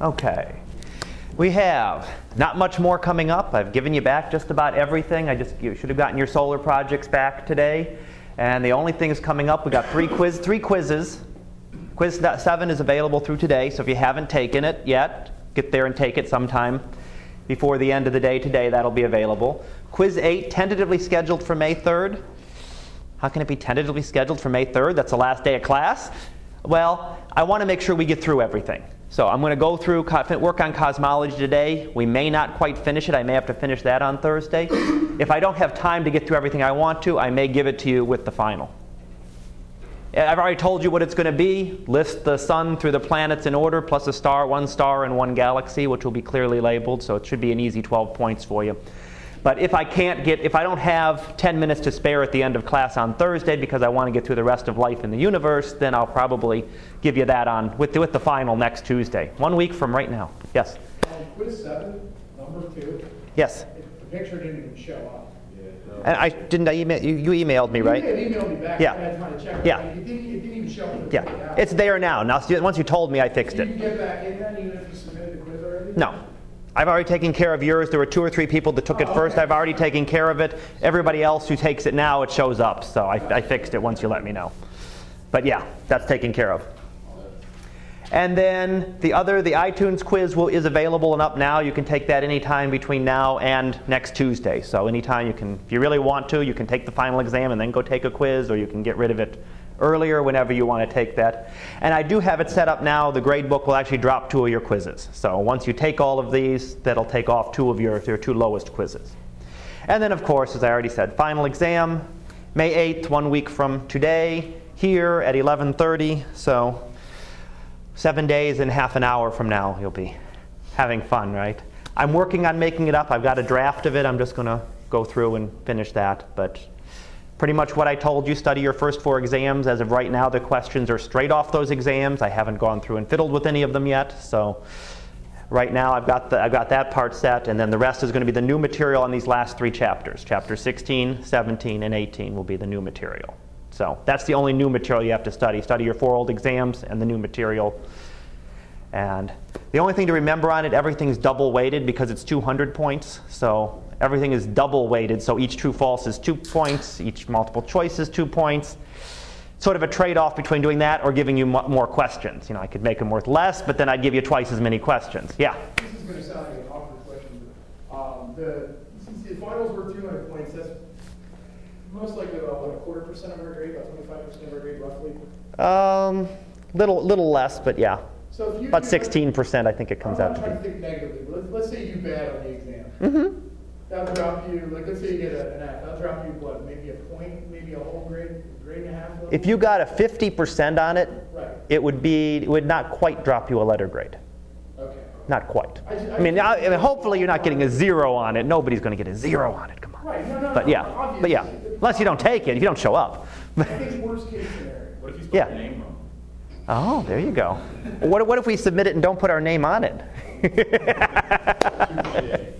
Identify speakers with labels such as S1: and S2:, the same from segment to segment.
S1: Okay. We have not much more coming up. I've given you back just about everything. I just you should have gotten your solar projects back today. And the only thing things coming up, we got three quiz three quizzes. Quiz 7 is available through today, so if you haven't taken it yet, get there and take it sometime before the end of the day today. That'll be available. Quiz 8 tentatively scheduled for May 3rd. How can it be tentatively scheduled for May 3rd? That's the last day of class. Well, I want to make sure we get through everything. So I'm going to go through, work on cosmology today. We may not quite finish it. I may have to finish that on Thursday. If I don't have time to get through everything I want to, I may give it to you with the final. Eh, I've already told you what it's going to be. List the sun through the planets in order, plus a star, one star, and one galaxy, which will be clearly labeled. So it should be an easy 12 points for you. But if I can't get, if I don't have 10 minutes to spare at the end of class on Thursday because I want to get through the rest of life in the universe, then I'll probably give you that on with the, with the final next Tuesday, one week from right now. Yes.
S2: Um, quiz seven, number two.
S1: Yes.
S2: The picture didn't even show up.
S1: And I didn't I email you, you emailed me, right?
S2: Emailed me back.
S1: Yeah.
S2: I had time to check.
S1: Yeah.
S2: It didn't, it didn't even show up.
S1: Yeah. It's there now. Now once you told me, I fixed it.
S2: Did you get back in then, even if you submitted the quiz already?
S1: No. I've already taken care of yours. There were two or three people that took it first. I've already taken care of it. Everybody else who takes it now, it shows up. So I, I fixed it once you let me know. But yeah, that's taken care of. And then the other, the iTunes quiz will, is available and up now. You can take that anytime between now and next Tuesday. So anytime you can, if you really want to, you can take the final exam and then go take a quiz, or you can get rid of it earlier whenever you want to take that. And I do have it set up now. The grade book will actually drop two of your quizzes. So once you take all of these, that'll take off two of your, your two lowest quizzes. And then, of course, as I already said, final exam, May 8th, one week from today, here at 11:30. So seven days and half an hour from now, you'll be having fun, right? I'm working on making it up. I've got a draft of it. I'm just going to go through and finish that. But pretty much what I told you study your first four exams. As of right now, the questions are straight off those exams. I haven't gone through and fiddled with any of them yet. So right now, I've got, the, I've got that part set. And then the rest is going to be the new material on these last three chapters. Chapter 16, 17, and 18 will be the new material. So that's the only new material you have to study. Study your four old exams and the new material. And the only thing to remember on it, everything's double weighted because it's 200 points. So everything is double weighted. So each true false is two points, each multiple choice is two points. Sort of a trade off between doing that or giving you mo- more questions. You know, I could make them worth less, but then I'd give you twice as many questions. Yeah.
S2: This is going to sound like an awkward question. but, Um, the, since the finals were 200 points, that's most likely about, what, a quarter percent of our grade, about 25% of our grade roughly?
S1: Um, little, little less, but yeah.
S2: So if you.
S1: About 16%, I think it comes
S2: I'm
S1: out to
S2: trying
S1: be.
S2: to think negatively, let's, let's say you bad on the exam.
S1: Mm-hmm.
S2: That'll drop you, like, let's say you get a- an F, that'll drop you, what, maybe a point, maybe a whole grade, grade and a half? level?
S1: If you got a 50% on it,
S2: Right,
S1: it would be it would not quite drop you a letter grade.
S2: okay.
S1: Not quite.
S2: I ju- I
S1: I mean, I, I mean, hopefully you're not getting a zero on it. Nobody's going to get a zero on it. Come on.
S2: Right, no, no,
S1: But
S2: no,
S1: yeah, but yeah, unless you don't take it, if you don't show up.
S2: I think worst case scenario.
S3: What if you spell
S1: Yeah.
S3: your name wrong?
S1: Oh, there you go. What, what if we submit it and don't put our name on it?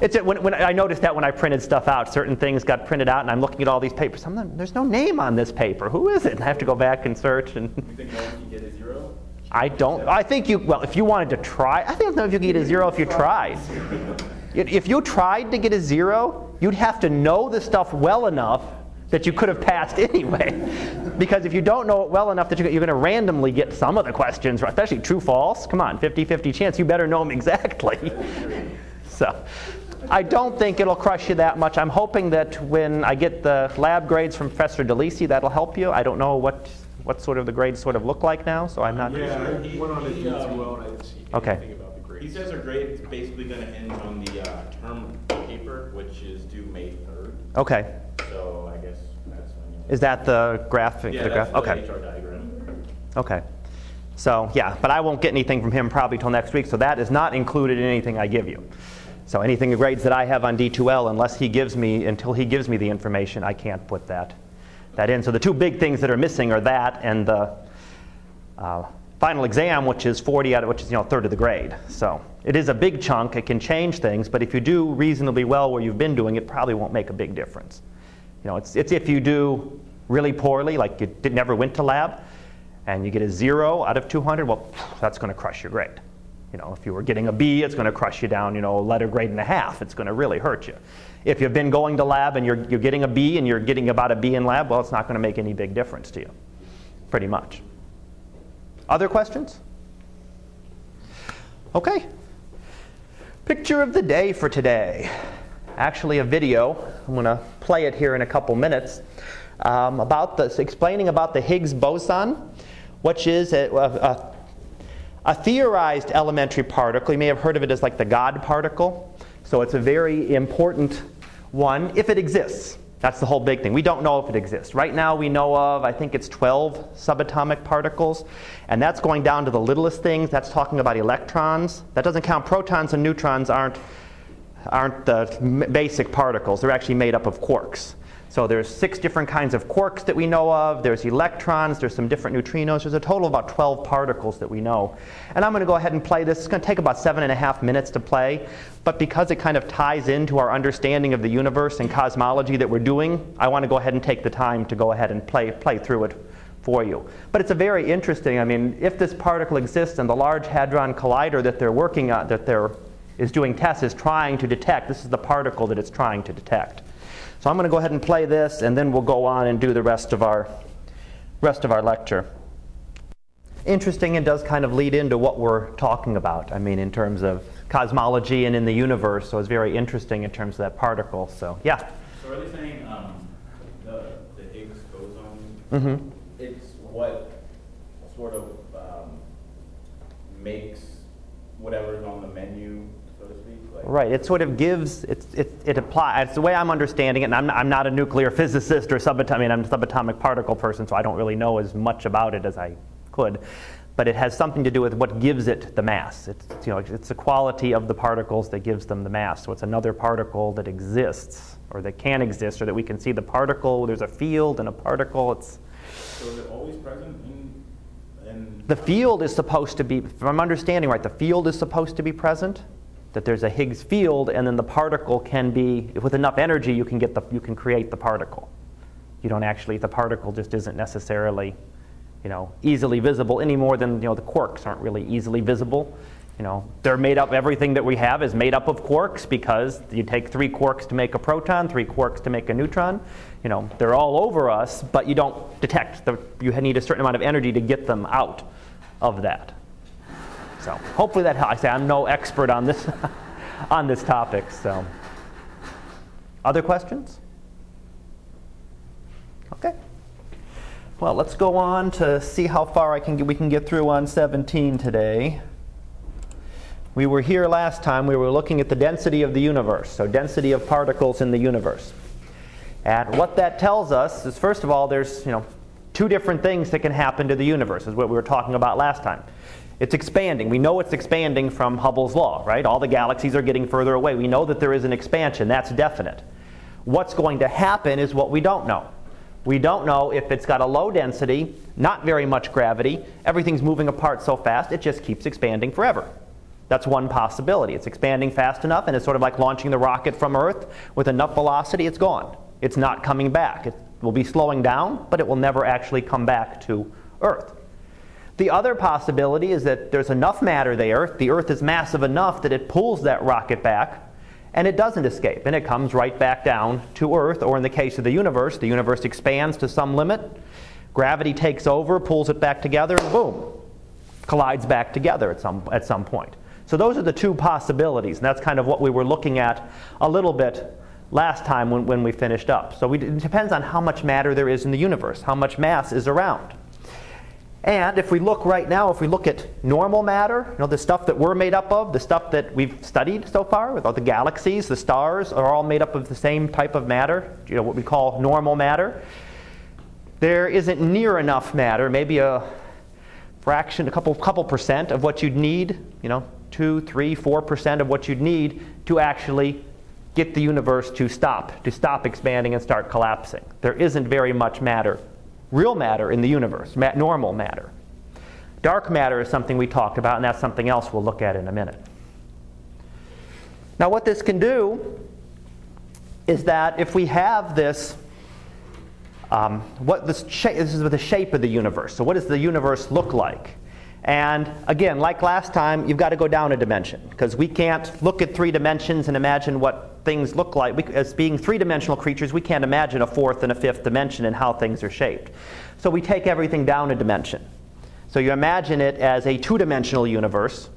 S1: it's when, when I noticed that when I printed stuff out, certain things got printed out, and I'm looking at all these papers. Not, there's no name on this paper. Who is it? And I have to go back and search. And
S3: You think no one can get a zero?
S1: I don't. I think you. Well, if you wanted to try, I don't know if you could get a zero if you tried. If you tried to get a zero, you'd have to know the stuff well enough that you could have passed anyway. Because if you don't know it well enough that you're going to randomly get some of the questions, especially true false, come on, 50 50 chance, you better know them exactly. so I don't think it'll crush you that much. I'm hoping that when I get the lab grades from Professor DeLisi, that'll help you. I don't know what, what sort of the grades sort of look like now, so I'm not.
S4: Yeah, I
S3: He-
S4: went on his D2L and I didn't see
S1: Okay.
S4: about the grades.
S3: He says our grade is basically going to end on the uh, term paper, which is due May 3rd.
S1: Okay.
S3: So I guess that's when you.
S1: Is that the graphic?
S3: yeah,
S1: the okay.
S3: HR diagram.
S1: Okay. So, yeah, but I won't get anything from him probably till next week, so that is not included in anything I give you. So anything grades that I have on D2L, unless he gives me, until he gives me the information, I can't put that, that in. So the two big things that are missing are that and the uh, final exam, which is 40 out of, which is, you know, third of the grade. So it is a big chunk, it can change things, but if you do reasonably well where you've been doing, it probably won't make a big difference. You know, it's, it's if you do really poorly, like you did, never went to lab, and you get a zero out of 200, well, that's going to crush your grade. You know, if you were getting a B, it's going to crush you down, you know, a letter grade and a half. It's going to really hurt you. If you've been going to lab and you're, you're getting a B and you're getting about a B in lab, well, it's not going to make any big difference to you, pretty much. Other questions? Okay. Picture of the day for today. Actually, a video. I'm going to play it here in a couple minutes um, about this, explaining about the Higgs boson, which is a, a, a theorized elementary particle. You may have heard of it as like the God particle. So it's a very important one if it exists. That's the whole big thing. We don't know if it exists. Right now, we know of, I think it's 12 subatomic particles, and that's going down to the littlest things. That's talking about electrons. That doesn't count protons and neutrons, aren't, aren't the basic particles. They're actually made up of quarks. So there's six different kinds of quarks that we know of. There's electrons. There's some different neutrinos. There's a total of about 12 particles that we know. And I'm going to go ahead and play this. It's going to take about seven and a half minutes to play. But because it kind of ties into our understanding of the universe and cosmology that we're doing, I want to go ahead and take the time to go ahead and play, play through it for you. But it's a very interesting, I mean, if this particle exists and the Large Hadron Collider that they're working on, that they're is doing tests, is trying to detect, this is the particle that it's trying to detect. So I'm going to go ahead and play this, and then we'll go on and do the rest of our, rest of our lecture. Interesting and does kind of lead into what we're talking about. I mean, in terms of cosmology and in the universe, so it's very interesting in terms of that particle. So, yeah.
S3: So are they saying um, the, the Higgs boson,
S1: Mm-hmm.
S3: it's what sort of um, makes whatever's on the menu, so to speak? Like,
S1: Right. It sort of gives it it, it applies. It's the way I'm understanding it. And I'm not, I'm not a nuclear physicist or subatomic. I mean, I'm a subatomic particle person, so I don't really know as much about it as I could. But it has something to do with what gives it the mass. It's you know it's the quality of the particles that gives them the mass. So it's another particle that exists or that can exist, or that we can see the particle. There's a field and a particle. It's
S3: So is it always present in, in
S1: the field is supposed to be, if I'm understanding right, the field is supposed to be present. That there's a Higgs field, and then the particle can be, with enough energy, you can get the, you can create the particle. You don't actually, the particle just isn't necessarily, you know, easily visible any more than you know the quarks aren't really easily visible. You know, they're made up. Everything that we have is made up of quarks because you take three quarks to make a proton, three quarks to make a neutron. You know, they're all over us, but you don't detect. The, you need a certain amount of energy to get them out of that. So hopefully that helps. I say I'm no expert on this on this topic. So, other questions? Okay. Well, let's go on to see how far I can get, we can get through on 17 today. We were here last time. We were looking at the density of the universe, so density of particles in the universe. And what that tells us is, first of all, there's you know two different things that can happen to the universe, is what we were talking about last time. It's expanding. We know it's expanding from Hubble's law, right? All the galaxies are getting further away. We know that there is an expansion. That's definite. What's going to happen is what we don't know. We don't know if it's got a low density, not very much gravity, everything's moving apart so fast, it just keeps expanding forever. That's one possibility. It's expanding fast enough, and it's sort of like launching the rocket from Earth. With enough velocity, it's gone. It's not coming back. It will be slowing down, but it will never actually come back to Earth. The other possibility is that there's enough matter there, the Earth is massive enough that it pulls that rocket back, and it doesn't escape, and it comes right back down to Earth, or in the case of the universe, the universe expands to some limit, gravity takes over, pulls it back together, and boom, collides back together at some, at some point. So those are the two possibilities, and that's kind of what we were looking at a little bit last time when, when we finished up. So we, it depends on how much matter there is in the universe, how much mass is around. And if we look right now, if we look at normal matter, you know, the stuff that we're made up of, the stuff that we've studied so far, with all the galaxies, the stars, are all made up of the same type of matter, you know, what we call normal matter. There isn't near enough matter, maybe a fraction, a couple, couple percent of what you'd need, you know, two, three, four percent of what you'd need to actually get the universe to stop, to stop expanding and start collapsing. There isn't very much matter real matter in the universe, normal matter. Dark matter is something we talked about, and that's something else we'll look at in a minute. Now, what this can do is that if we have this, um, what this, this is the shape of the universe. So, what does the universe look like? And again, like last time, you've got to go down a dimension because we can't look at three dimensions and imagine what things look like. We, as being three dimensional creatures, we can't imagine a fourth and a fifth dimension and how things are shaped. So we take everything down a dimension. So you imagine it as a two dimensional universe.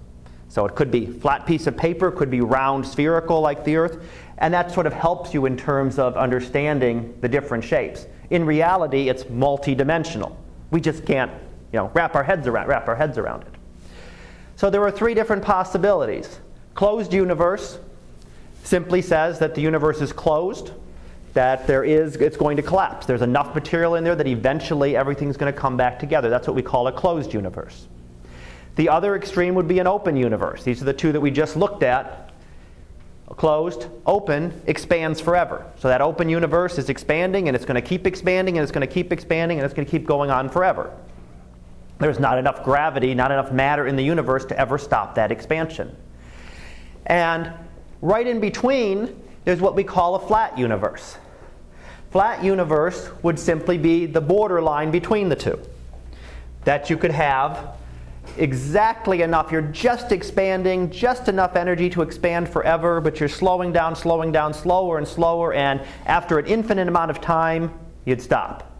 S1: So it could be flat piece of paper, could be round spherical like the Earth, and that sort of helps you in terms of understanding the different shapes. In reality, it's multidimensional. We just can't, you know, wrap our heads around wrap our heads around it. So there are three different possibilities. Closed universe simply says that the universe is closed, that there is it's going to collapse. There's enough material in there that eventually everything's going to come back together. That's what we call a closed universe. The other extreme would be an open universe. These are the two that we just looked at. Closed, open, expands forever. So that open universe is expanding and it's going to keep expanding and it's going to keep expanding and it's going to keep going on forever. There's not enough gravity, not enough matter in the universe to ever stop that expansion. And right in between, there's what we call a flat universe. Flat universe would simply be the borderline between the two. That you could have exactly enough. You're just expanding, just enough energy to expand forever, but you're slowing down, slowing down, slower and slower, and after an infinite amount of time, you'd stop.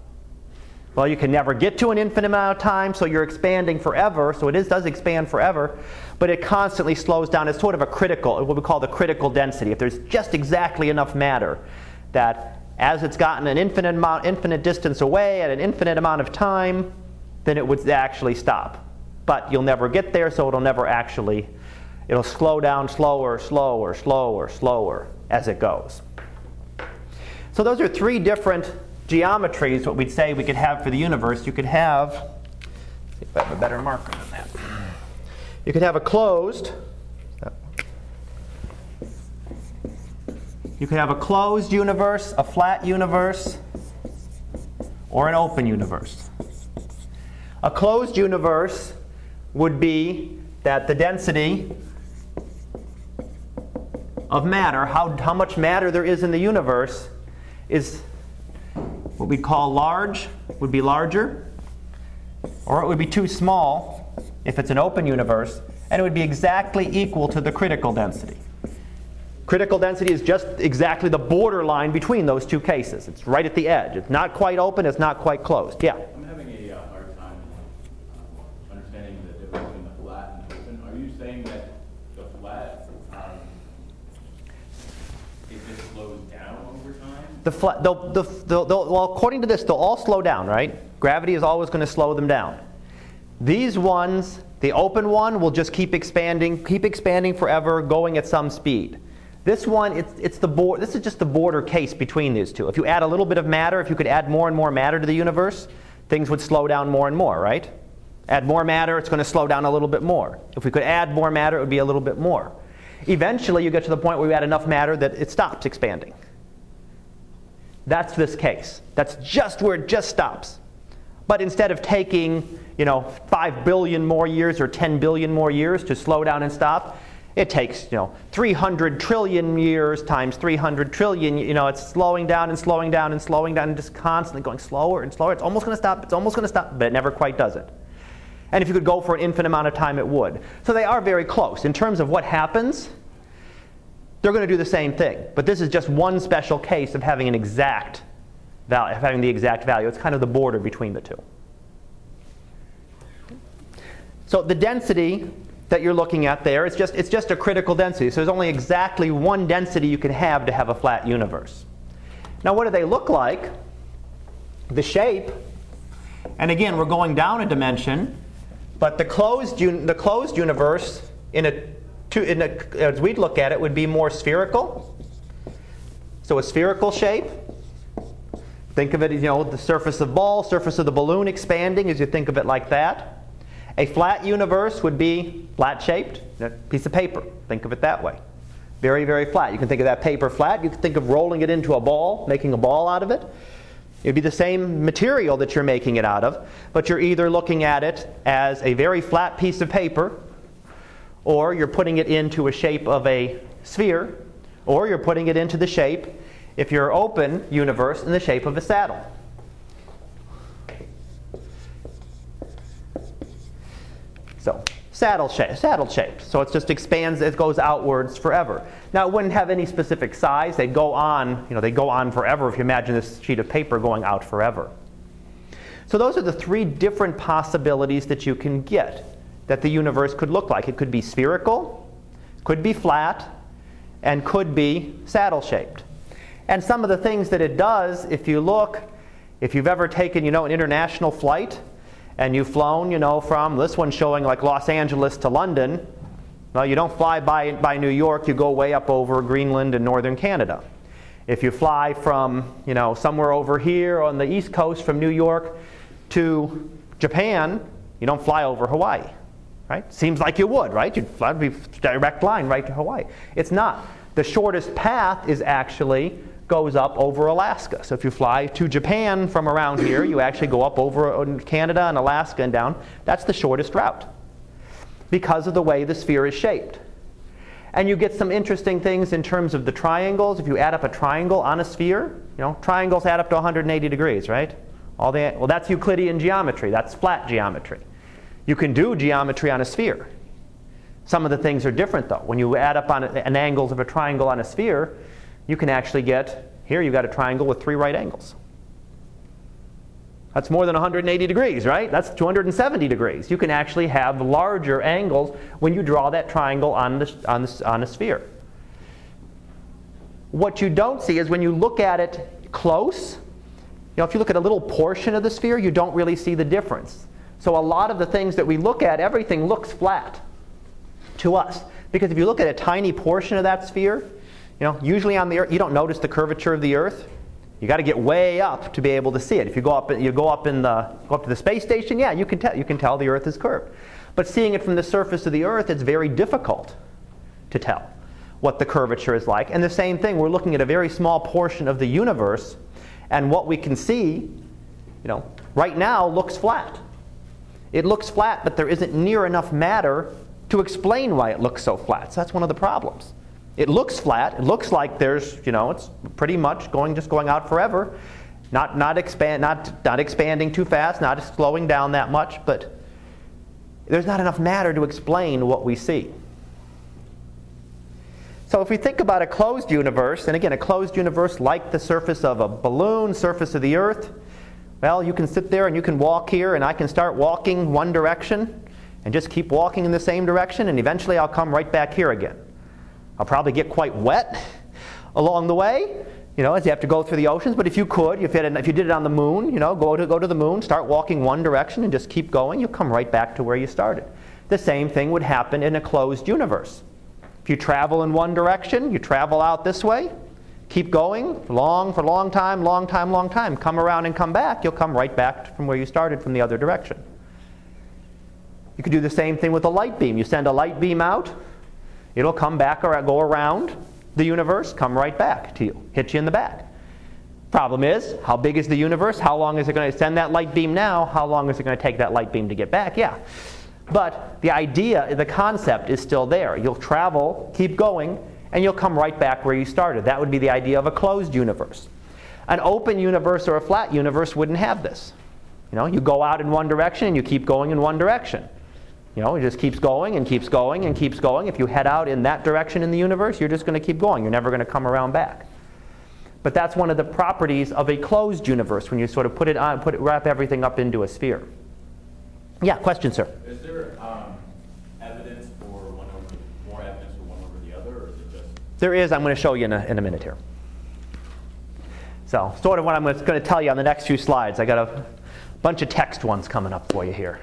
S1: Well, you can never get to an infinite amount of time, so you're expanding forever, so it is, does expand forever, but it constantly slows down. It's sort of a critical, what we call the critical density. If there's just exactly enough matter that as it's gotten an infinite amount, infinite distance away at an infinite amount of time, then it would actually stop but you'll never get there, so it'll never actually, it'll slow down slower, slower, slower, slower as it goes. So those are three different geometries, what we'd say we could have for the universe. You could have, see if I have a better marker than that. You could have a closed, you could have a closed universe, a flat universe, or an open universe. A closed universe would be that the density of matter, how, how much matter there is in the universe, is what we call large, would be larger, or it would be too small if it's an open universe, and it would be exactly equal to the critical density. Critical density is just exactly the borderline between those two cases. It's right at the edge. It's not quite open, it's not quite closed. Yeah? The, they'll, well, according to this, they'll all slow down, right? Gravity is always going to slow them down. These ones, the open one will just keep expanding, keep expanding forever, going at some speed. This one, it's, it's the board, this is just the border case between these two. If you add a little bit of matter, if you could add more and more matter to the universe, things would slow down more and more, right? Add more matter, it's going to slow down a little bit more. If we could add more matter, it would be a little bit more. Eventually, you get to the point where you add enough matter that it stops expanding. That's this case. That's just where it just stops. But instead of taking, you know, 5 billion more years or 10 billion more years to slow down and stop, it takes, you know, 300 trillion years times 300 trillion, you know, it's slowing down and slowing down and slowing down and just constantly going slower and slower. It's almost going to stop, it's almost going to stop, but it never quite does it. And if you could go for an infinite amount of time, it would. So they are very close. In terms of what happens, they're going to do the same thing. But this is just one special case of having an exact value, of having the exact value. It's kind of the border between the two. So the density that you're looking at there, it's just, it's just a critical density. So there's only exactly one density you can have to have a flat universe. Now what do they look like? The shape, and again, we're going down a dimension, but the closed, un- the closed universe in a a, as we'd look at it, would be more spherical. So a spherical shape. Think of it, you know, the surface of the ball, surface of the balloon expanding as you think of it like that. A flat universe would be flat shaped, a piece of paper. Think of it that way. Very, very flat. You can think of that paper flat. You can think of rolling it into a ball, making a ball out of it. It'd be the same material that you're making it out of, but you're either looking at it as a very flat piece of paper or you're putting it into a shape of a sphere, or you're putting it into the shape, if you're open universe, in the shape of a saddle. So, saddle shaped, saddle shaped. So it just expands, it goes outwards forever. Now it wouldn't have any specific size. They'd go on, you know, they go on forever if you imagine this sheet of paper going out forever. So those are the three different possibilities that you can get that the universe could look like. It could be spherical, could be flat, and could be saddle shaped. And some of the things that it does, if you look, if you've ever taken, you know, an international flight and you've flown, you know, from this one showing like Los Angeles to London, well, you don't fly by, by New York, you go way up over Greenland and northern Canada. If you fly from, you know, somewhere over here on the east coast from New York to Japan, you don't fly over Hawaii. Right? Seems like you would, right? You'd fly a direct line right to Hawaii. It's not. The shortest path is actually goes up over Alaska. So if you fly to Japan from around here, you actually go up over uh, Canada and Alaska and down. That's the shortest route because of the way the sphere is shaped. And you get some interesting things in terms of the triangles. If you add up a triangle on a sphere, you know, triangles add up to 180 degrees, right? All the, well, that's Euclidean geometry. That's flat geometry. You can do geometry on a sphere. Some of the things are different, though. When you add up on an angles of a triangle on a sphere, you can actually get here you've got a triangle with three right angles. That's more than 180 degrees, right? That's 270 degrees. You can actually have larger angles when you draw that triangle on, the, on, the, on a sphere. What you don't see is when you look at it close, you know, if you look at a little portion of the sphere, you don't really see the difference. So a lot of the things that we look at, everything looks flat to us. Because if you look at a tiny portion of that sphere, you know, usually on the earth, you don't notice the curvature of the earth. You got to get way up to be able to see it. If you go up, you go up in the go up to the space station, yeah, you can tell you can tell the Earth is curved. But seeing it from the surface of the Earth, it's very difficult to tell what the curvature is like. And the same thing, we're looking at a very small portion of the universe, and what we can see, you know, right now looks flat. It looks flat, but there isn't near enough matter to explain why it looks so flat. So that's one of the problems. It looks flat. It looks like there's, you know, it's pretty much going just going out forever. Not not expand not not expanding too fast, not slowing down that much, but there's not enough matter to explain what we see. So if we think about a closed universe, and again, a closed universe like the surface of a balloon, surface of the earth, well, you can sit there and you can walk here, and I can start walking one direction and just keep walking in the same direction, and eventually I'll come right back here again. I'll probably get quite wet along the way, you know, as you have to go through the oceans. But if you could, if you, had, if you did it on the moon, you know, go to, go to the moon, start walking one direction and just keep going, you'll come right back to where you started. The same thing would happen in a closed universe. If you travel in one direction, you travel out this way, keep going long for a long time, long time, long time. Come around and come back, you'll come right back from where you started from the other direction. You could do the same thing with a light beam. You send a light beam out, It'll come back or go around the universe, come right back to you, hit you in the back. Problem is, how big is the universe? How long is it going to send that light beam now? How long is it going to take that light beam to get back? Yeah. But the idea, the concept is still there. You'll travel, keep going, and you'll come right back where you started. That would be the idea of a closed universe. An open universe or a flat universe wouldn't have this. You know, you go out in one direction and you keep going in one direction. You know, it just keeps going and keeps going and keeps going. If you head out in that direction in the universe, you're just going to keep going. You're never going to come around back. But that's one of the properties of a closed universe when you sort of put it on, put it, wrap everything up into a sphere. Yeah, question, sir.
S3: Is there um, evidence for one over, more evidence for one over the other, or is it just?
S1: There is. I'm going to show you in a, in a minute here. So, sort of what I'm going to tell you on the next few slides. I got a bunch of text ones coming up for you here.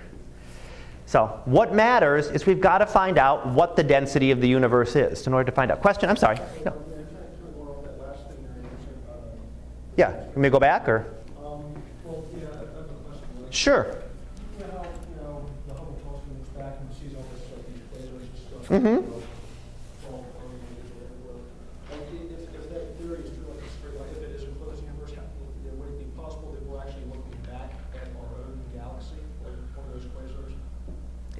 S1: So what matters is we've got to find out what the density of the universe is in order to find out. Question? I'm sorry. No. Yeah. You may go back or?
S2: Um, well, yeah, I have a question.
S1: Sure.
S2: You know how, you know, the Hubble telescope looks back and sees all this, like, these quasars and stuff.
S1: Mhm.
S2: All permeated everywhere. Like, i- if, if that theory is true, like, it's very- like, if it is a closed universe, how- you know, would it be possible that we're actually looking back at our own galaxy, like one of those quasars?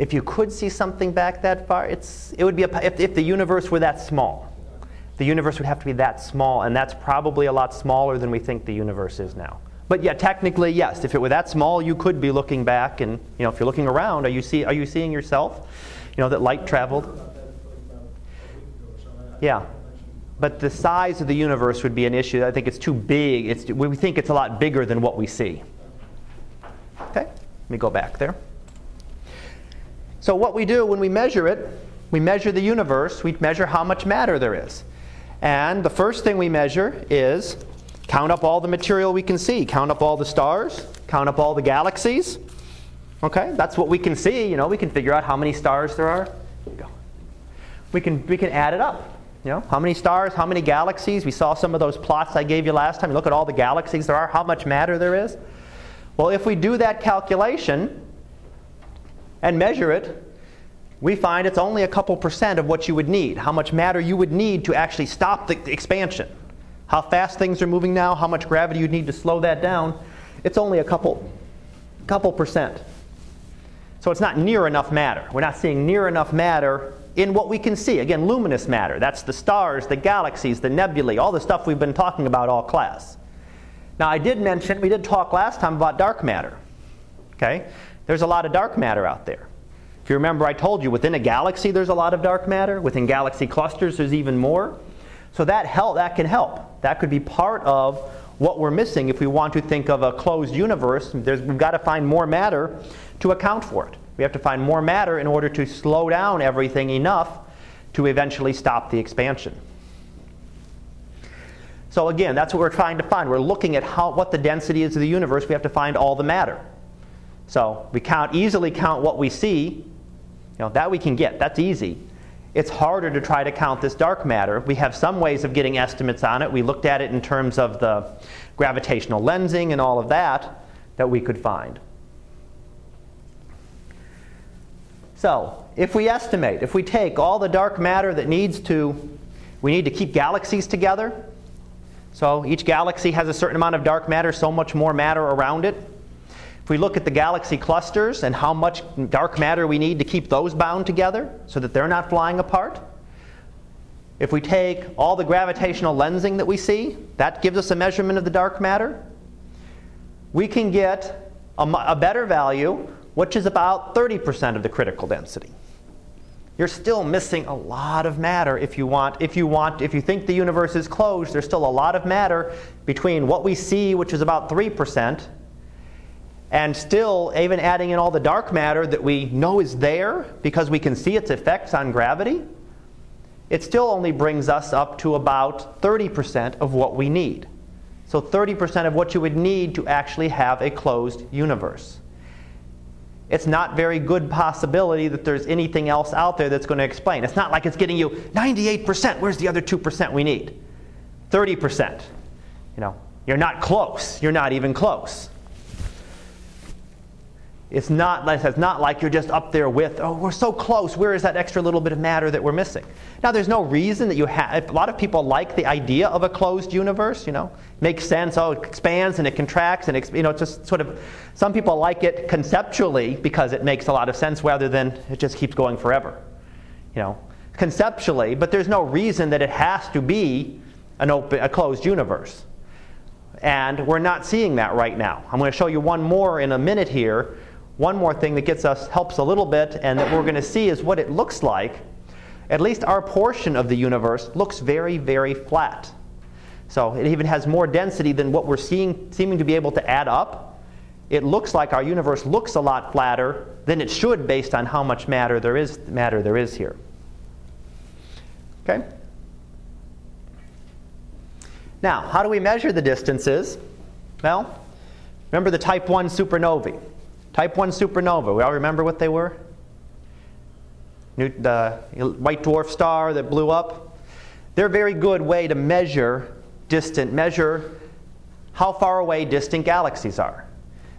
S1: If you could see something back that far, it's, it would be a, if, if the universe were that small. The universe would have to be that small, and that's probably a lot smaller than we think the universe is now. But yeah, technically, yes. If it were that small, you could be looking back, and you know, if you're looking around, are you see, are you seeing yourself? You know, that light traveled. Yeah. But the size of the universe would be an issue. I think it's too big. It's, we think it's a lot bigger than what we see. Okay, let me go back there. So, what we do when we measure it, we measure the universe, we measure how much matter there is. And the first thing we measure is count up all the material we can see, count up all the stars, count up all the galaxies. Okay, that's what we can see. You know, we can figure out how many stars there are. We can, we can add it up. You know, how many stars, how many galaxies? We saw some of those plots I gave you last time. You look at all the galaxies there are, how much matter there is. Well, if we do that calculation and measure it, we find it's only a couple percent of what you would need, how much matter you would need to actually stop the expansion. How fast things are moving now, how much gravity you'd need to slow that down. It's only a couple, couple percent. So it's not near enough matter. We're not seeing near enough matter in what we can see. Again, luminous matter. That's the stars, the galaxies, the nebulae, all the stuff we've been talking about all class. Now, I did mention, we did talk last time about dark matter. Okay? There's a lot of dark matter out there. If you remember, I told you within a galaxy there's a lot of dark matter. Within galaxy clusters, there's even more. So that help, that can help. That could be part of what we're missing if we want to think of a closed universe. We've got to find more matter to account for it. We have to find more matter in order to slow down everything enough to eventually stop the expansion. So again, that's what we're trying to find. We're looking at how, what the density is of the universe. We have to find all the matter. So we count easily count what we see. You know, that we can get. That's easy. It's harder to try to count this dark matter. We have some ways of getting estimates on it. We looked at it in terms of the gravitational lensing and all of that that we could find. So, if we estimate, if we take all the dark matter that needs to, we need to keep galaxies together. So, each galaxy has a certain amount of dark matter, so much more matter around it. If we look at the galaxy clusters and how much dark matter we need to keep those bound together so that they're not flying apart. If we take all the gravitational lensing that we see, that gives us a measurement of the dark matter. We can get a, a better value which is about 30% of the critical density. You're still missing a lot of matter if you want if you want if you think the universe is closed, there's still a lot of matter between what we see, which is about 3%, and still even adding in all the dark matter that we know is there because we can see its effects on gravity. It still only brings us up to about 30% of what we need. So 30% of what you would need to actually have a closed universe it's not very good possibility that there's anything else out there that's going to explain. It's not like it's getting you 98%. Where's the other 2% we need? 30%. You know, you're not close. You're not even close. It's not, it's not like you're just up there with, oh, we're so close. Where is that extra little bit of matter that we're missing? Now, there's no reason that you have, a lot of people like the idea of a closed universe, you know, makes sense. Oh, it expands and it contracts and, it, you know, just sort of, some people like it conceptually because it makes a lot of sense rather than it just keeps going forever, you know, conceptually, but there's no reason that it has to be an open, a closed universe. And we're not seeing that right now. I'm going to show you one more in a minute here one more thing that gets us helps a little bit and that we're going to see is what it looks like. At least our portion of the universe looks very very flat. So it even has more density than what we're seeing seeming to be able to add up. It looks like our universe looks a lot flatter than it should based on how much matter there is matter there is here. Okay? Now how do we measure the distances? Well remember the type 1 supernovae Type 1 supernova, we all remember what they were? The white dwarf star that blew up. They're a very good way to measure distant, measure how far away distant galaxies are.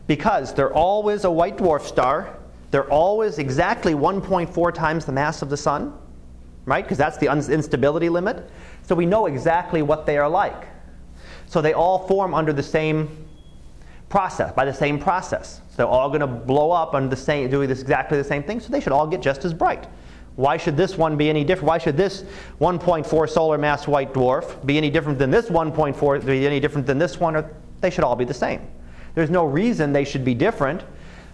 S1: Because they're always a white dwarf star, they're always exactly 1.4 times the mass of the sun, right? Because that's the instability limit. So we know exactly what they are like. So they all form under the same process, by the same process. So they're all going to blow up on the same, doing this exactly the same thing. So they should all get just as bright. Why should this one be any different? Why should this 1.4 solar mass white dwarf be any different than this 1.4? Be any different than this one? Or they should all be the same. There's no reason they should be different.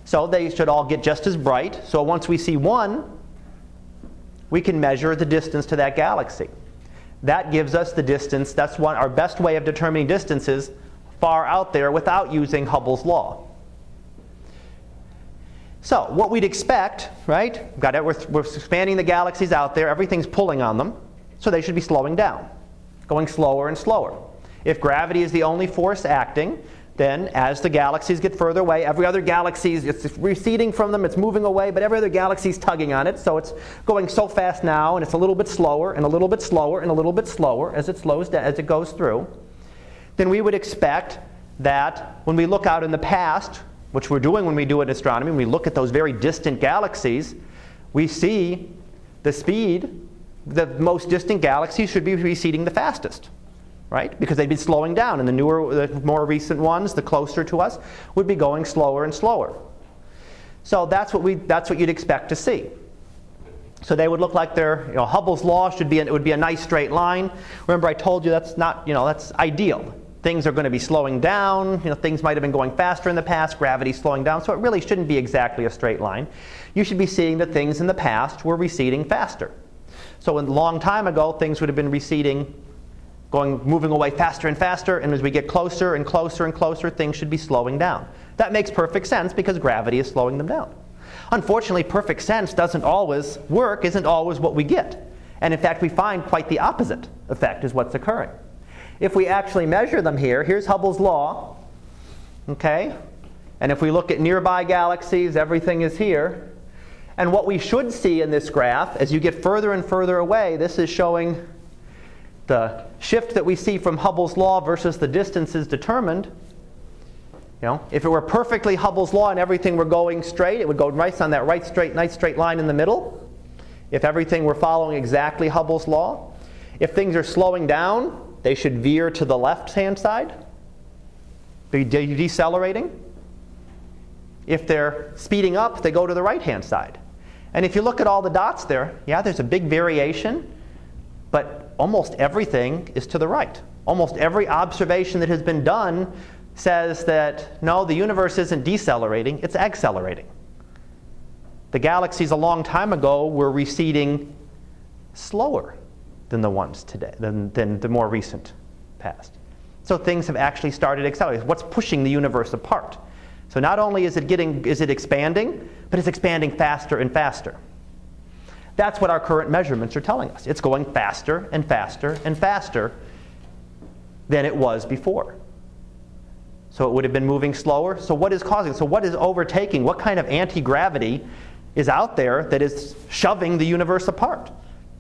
S1: So they should all get just as bright. So once we see one, we can measure the distance to that galaxy. That gives us the distance. That's one our best way of determining distances far out there without using Hubble's law. So, what we'd expect, right? Got it. We're, we're expanding the galaxies out there. Everything's pulling on them, so they should be slowing down, going slower and slower. If gravity is the only force acting, then as the galaxies get further away, every other galaxy is receding from them, it's moving away, but every other galaxy is tugging on it. So it's going so fast now, and it's a little bit slower, and a little bit slower, and a little bit slower as it slows down, as it goes through. Then we would expect that when we look out in the past, which we're doing when we do an astronomy, when we look at those very distant galaxies, we see the speed, the most distant galaxies should be receding the fastest right? Because they'd be slowing down, and the newer, the more recent ones, the closer to us, would be going slower and slower. So that's what we that's what you'd expect to see. So they would look like they're, you know, Hubble's law should be, it would be a nice straight line. Remember, I told you that's not, you know, that's ideal. Things are going to be slowing down. You know, things might have been going faster in the past. Gravity's slowing down, so it really shouldn't be exactly a straight line. You should be seeing that things in the past were receding faster. So a long time ago, things would have been receding going moving away faster and faster and as we get closer and closer and closer things should be slowing down that makes perfect sense because gravity is slowing them down unfortunately perfect sense doesn't always work isn't always what we get and in fact we find quite the opposite effect is what's occurring if we actually measure them here here's hubble's law okay? And if we look at nearby galaxies everything is here. And what we should see in this graph as you get further and further away this is showing the shift that we see from Hubble's law versus the distances determined, you know, if it were perfectly Hubble's law and everything were going straight, it would go right on that right straight, nice straight line in the middle. If everything were following exactly Hubble's law, if things are slowing down, they should veer to the left hand side. Be decelerating. If they're speeding up, they go to the right hand side. And if you look at all the dots there, yeah, there's a big variation, but almost everything is to the right. Almost every observation that has been done says that no, the universe isn't decelerating, it's accelerating. The galaxies a long time ago were receding slower than the ones today, than, than the more recent past. So things have actually started accelerating. What's pushing the universe apart? So not only is it getting is it expanding, but it's expanding faster and faster. That's what our current measurements are telling us. It's going faster and faster and faster than it was before. So it would have been moving slower. So what is causing? So what is overtaking? What kind of anti-gravity is out there that is shoving the universe apart?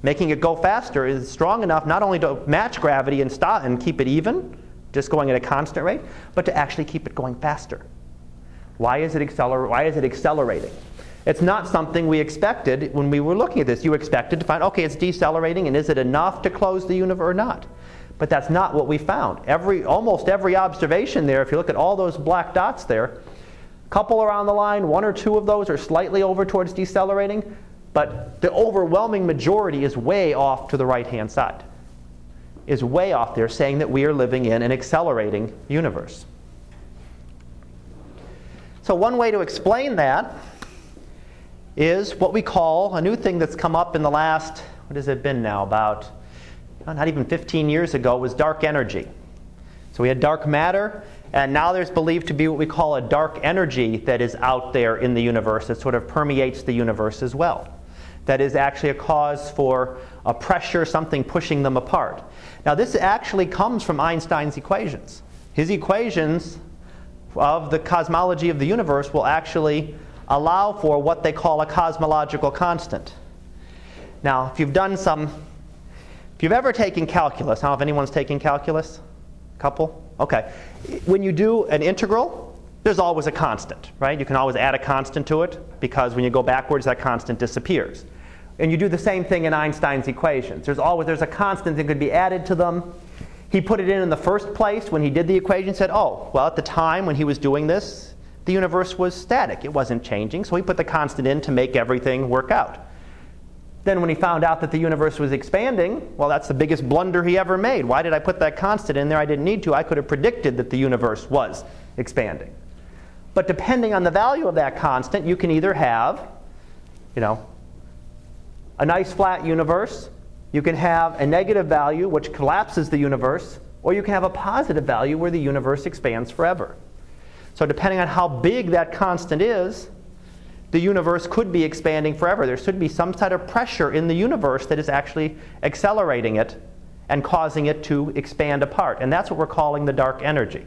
S1: Making it go faster is strong enough not only to match gravity and stop and keep it even, just going at a constant rate, but to actually keep it going faster. Why is it, acceler- why is it accelerating? It's not something we expected when we were looking at this. You expected to find, okay, it's decelerating, and is it enough to close the universe or not? But that's not what we found. Every, almost every observation there, if you look at all those black dots there, a couple around the line, one or two of those are slightly over towards decelerating, but the overwhelming majority is way off to the right hand side. Is way off there, saying that we are living in an accelerating universe. So, one way to explain that is what we call a new thing that's come up in the last, what has it been now, about oh, not even 15 years ago, was dark energy. So we had dark matter, and now there's believed to be what we call a dark energy that is out there in the universe that sort of permeates the universe as well. That is actually a cause for a pressure, something pushing them apart. Now, this actually comes from Einstein's equations. His equations of the cosmology of the universe will actually allow for what they call a cosmological constant. Now, if you've done some, if you've ever taken calculus, I don't know if anyone's taken calculus? Couple? Okay. When you do an integral, there's always a constant, right? You can always add a constant to it because when you go backwards, that constant disappears. And you do the same thing in Einstein's equations. There's always there's a constant that could be added to them. He put it in in the first place when he did the equation. Said, "Oh, well, at the time when he was doing this, the universe was static. It wasn't changing, so he put the constant in to make everything work out. Then, when he found out that the universe was expanding, well, that's the biggest blunder he ever made. Why did I put that constant in there? I didn't need to. I could have predicted that the universe was expanding. But depending on the value of that constant, you can either have, you know, a nice flat universe, you can have a negative value which collapses the universe, or you can have a positive value where the universe expands forever. So, depending on how big that constant is, the universe could be expanding forever. There should be some sort of pressure in the universe that is actually accelerating it and causing it to expand apart. And that's what we're calling the dark energy.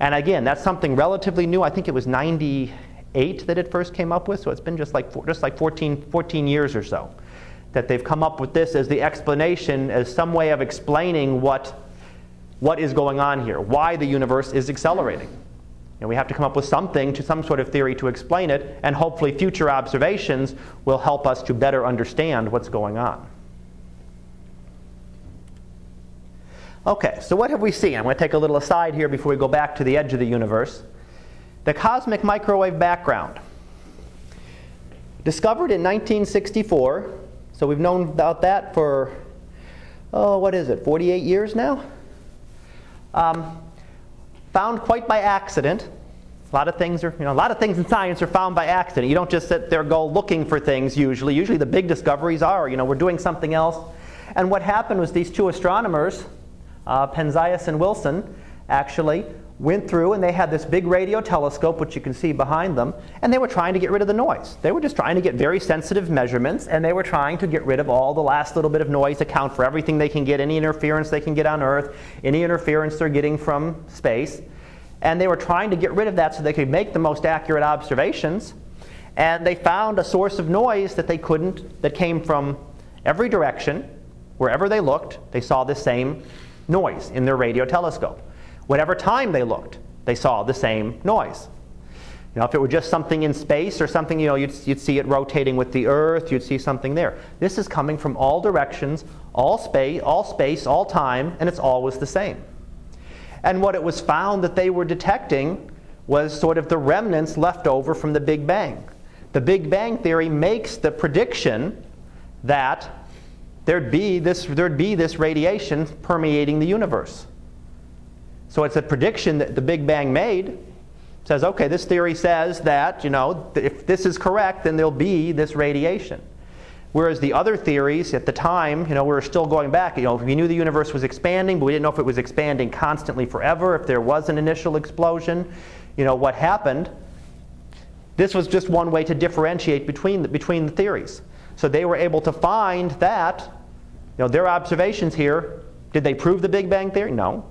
S1: And again, that's something relatively new. I think it was 98 that it first came up with, so it's been just like, just like 14, 14 years or so that they've come up with this as the explanation, as some way of explaining what, what is going on here, why the universe is accelerating. And we have to come up with something, to some sort of theory to explain it, and hopefully future observations will help us to better understand what's going on. Okay, so what have we seen? I'm going to take a little aside here before we go back to the edge of the universe. The cosmic microwave background. Discovered in 1964, so we've known about that for, oh, what is it, 48 years now? Um, found quite by accident. A lot of things are, you know, a lot of things in science are found by accident. You don't just sit there go looking for things usually. Usually the big discoveries are, you know, we're doing something else. And what happened was these two astronomers, uh, Penzias and Wilson, actually went through and they had this big radio telescope, which you can see behind them, and they were trying to get rid of the noise. They were just trying to get very sensitive measurements, and they were trying to get rid of all the last little bit of noise, account for everything they can get, any interference they can get on Earth, any interference they're getting from space. And they were trying to get rid of that so they could make the most accurate observations. And they found a source of noise that they couldn't, that came from every direction. Wherever they looked, they saw the same noise in their radio telescope. Whatever time they looked, they saw the same noise. You know, if it were just something in space or something, you know, you'd, you'd see it rotating with the Earth, you'd see something there. This is coming from all directions, all space, all space, all time, and it's always the same. And what it was found that they were detecting was sort of the remnants left over from the Big Bang. The Big Bang theory makes the prediction that there'd be this, there'd be this radiation permeating the universe. So it's a prediction that the Big Bang made. It says, okay, this theory says that, you know, if this is correct, then there'll be this radiation. Whereas the other theories at the time, you know, we were still going back. You know, we knew the universe was expanding, but we didn't know if it was expanding constantly forever, if there was an initial explosion, you know, what happened. This was just one way to differentiate between the, between the theories. So they were able to find that, you know, their observations here, did they prove the Big Bang theory? No.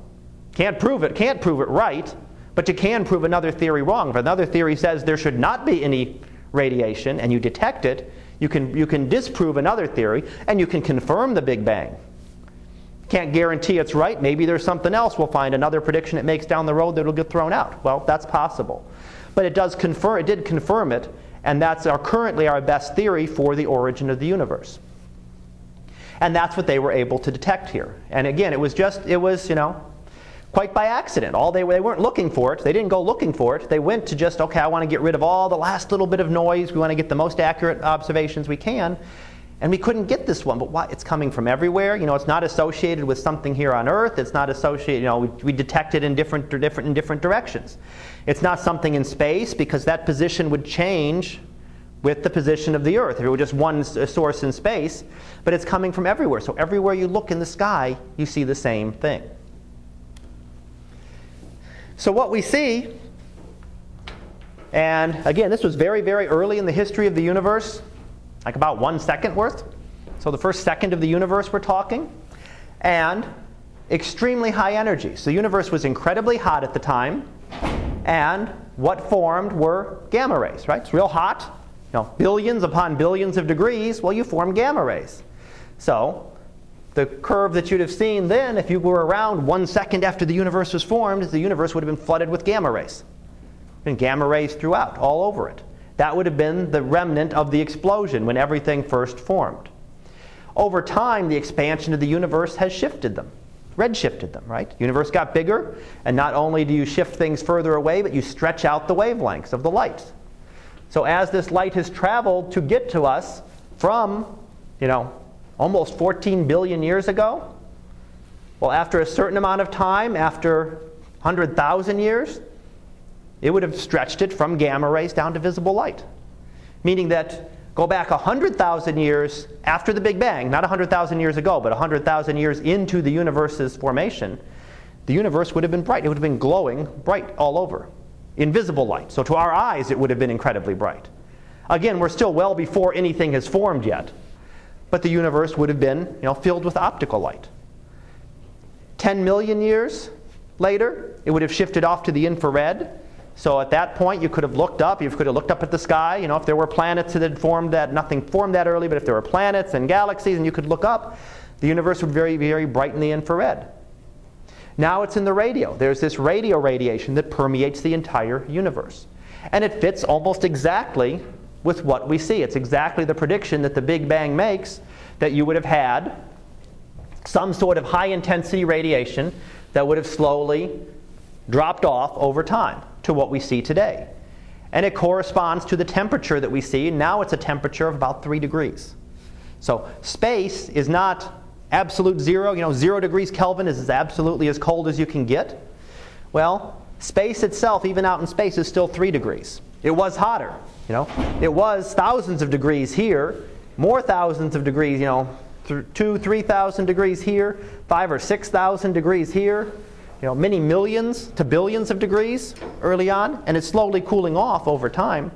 S1: Can't prove it, can't prove it right, but you can prove another theory wrong. If another theory says there should not be any radiation and you detect it, you can, you can disprove another theory and you can confirm the Big Bang. Can't guarantee it's right. Maybe there's something else. We'll find another prediction it makes down the road that'll get thrown out. Well, that's possible. But it does confirm it did confirm it, and that's our currently our best theory for the origin of the universe. And that's what they were able to detect here. And again, it was just it was, you know, quite by accident. All they, they weren't looking for it. They didn't go looking for it. They went to just, okay, I want to get rid of all the last little bit of noise. We want to get the most accurate observations we can. And we couldn't get this one, but why? It's coming from everywhere. You know, it's not associated with something here on Earth. It's not associated, you know, we, we detect it in different, different, in different directions. It's not something in space because that position would change with the position of the Earth if it were just one source in space. But it's coming from everywhere. So everywhere you look in the sky, you see the same thing. So, what we see, and again, this was very, very early in the history of the universe, like about one second worth. So, the first second of the universe we're talking, and extremely high energy. So, the universe was incredibly hot at the time, and what formed were gamma rays, right? It's real hot, you know, billions upon billions of degrees. Well, you form gamma rays. So, the curve that you'd have seen then, if you were around one second after the universe was formed, the universe would have been flooded with gamma rays. And gamma rays throughout, all over it. That would have been the remnant of the explosion when everything first formed. Over time, the expansion of the universe has shifted them, redshifted them, right? Universe got bigger, and not only do you shift things further away, but you stretch out the wavelengths of the light. So as this light has traveled to get to us from, you know, almost 14 billion years ago? Well, after a certain amount of time, after 100,000 years, it would have stretched it from gamma rays down to visible light. Meaning that go back 100,000 years after the Big Bang, not 100,000 years ago, but 100,000 years into the universe's formation, the universe would have been bright. It would have been glowing bright all over, invisible light. So to our eyes, it would have been incredibly bright. Again, we're still well before anything has formed yet, but the universe would have been you know, filled with optical light. 10 million years later, it would have shifted off to the infrared. So at that point, you could have looked up. You could have looked up at the sky. You know, if there were planets that had formed that, nothing formed that early, but if there were planets and galaxies, and you could look up, the universe would very, very bright in the infrared. Now it's in the radio. There's this radio radiation that permeates the entire universe. And it fits almost exactly with what we see. It's exactly the prediction that the Big Bang makes that you would have had some sort of high intensity radiation that would have slowly dropped off over time to what we see today. And it corresponds to the temperature that we see. Now it's a temperature of about 3 degrees. So space is not absolute zero. You know, 0 degrees Kelvin is as absolutely as cold as you can get. Well, space itself, even out in space, is still 3 degrees. It was hotter. You know, it was thousands of degrees here, more thousands of degrees, you know, th- two, 3,000 degrees here, five or 6,000 degrees here, you know, many millions to billions of degrees early on, and it's slowly cooling off over time.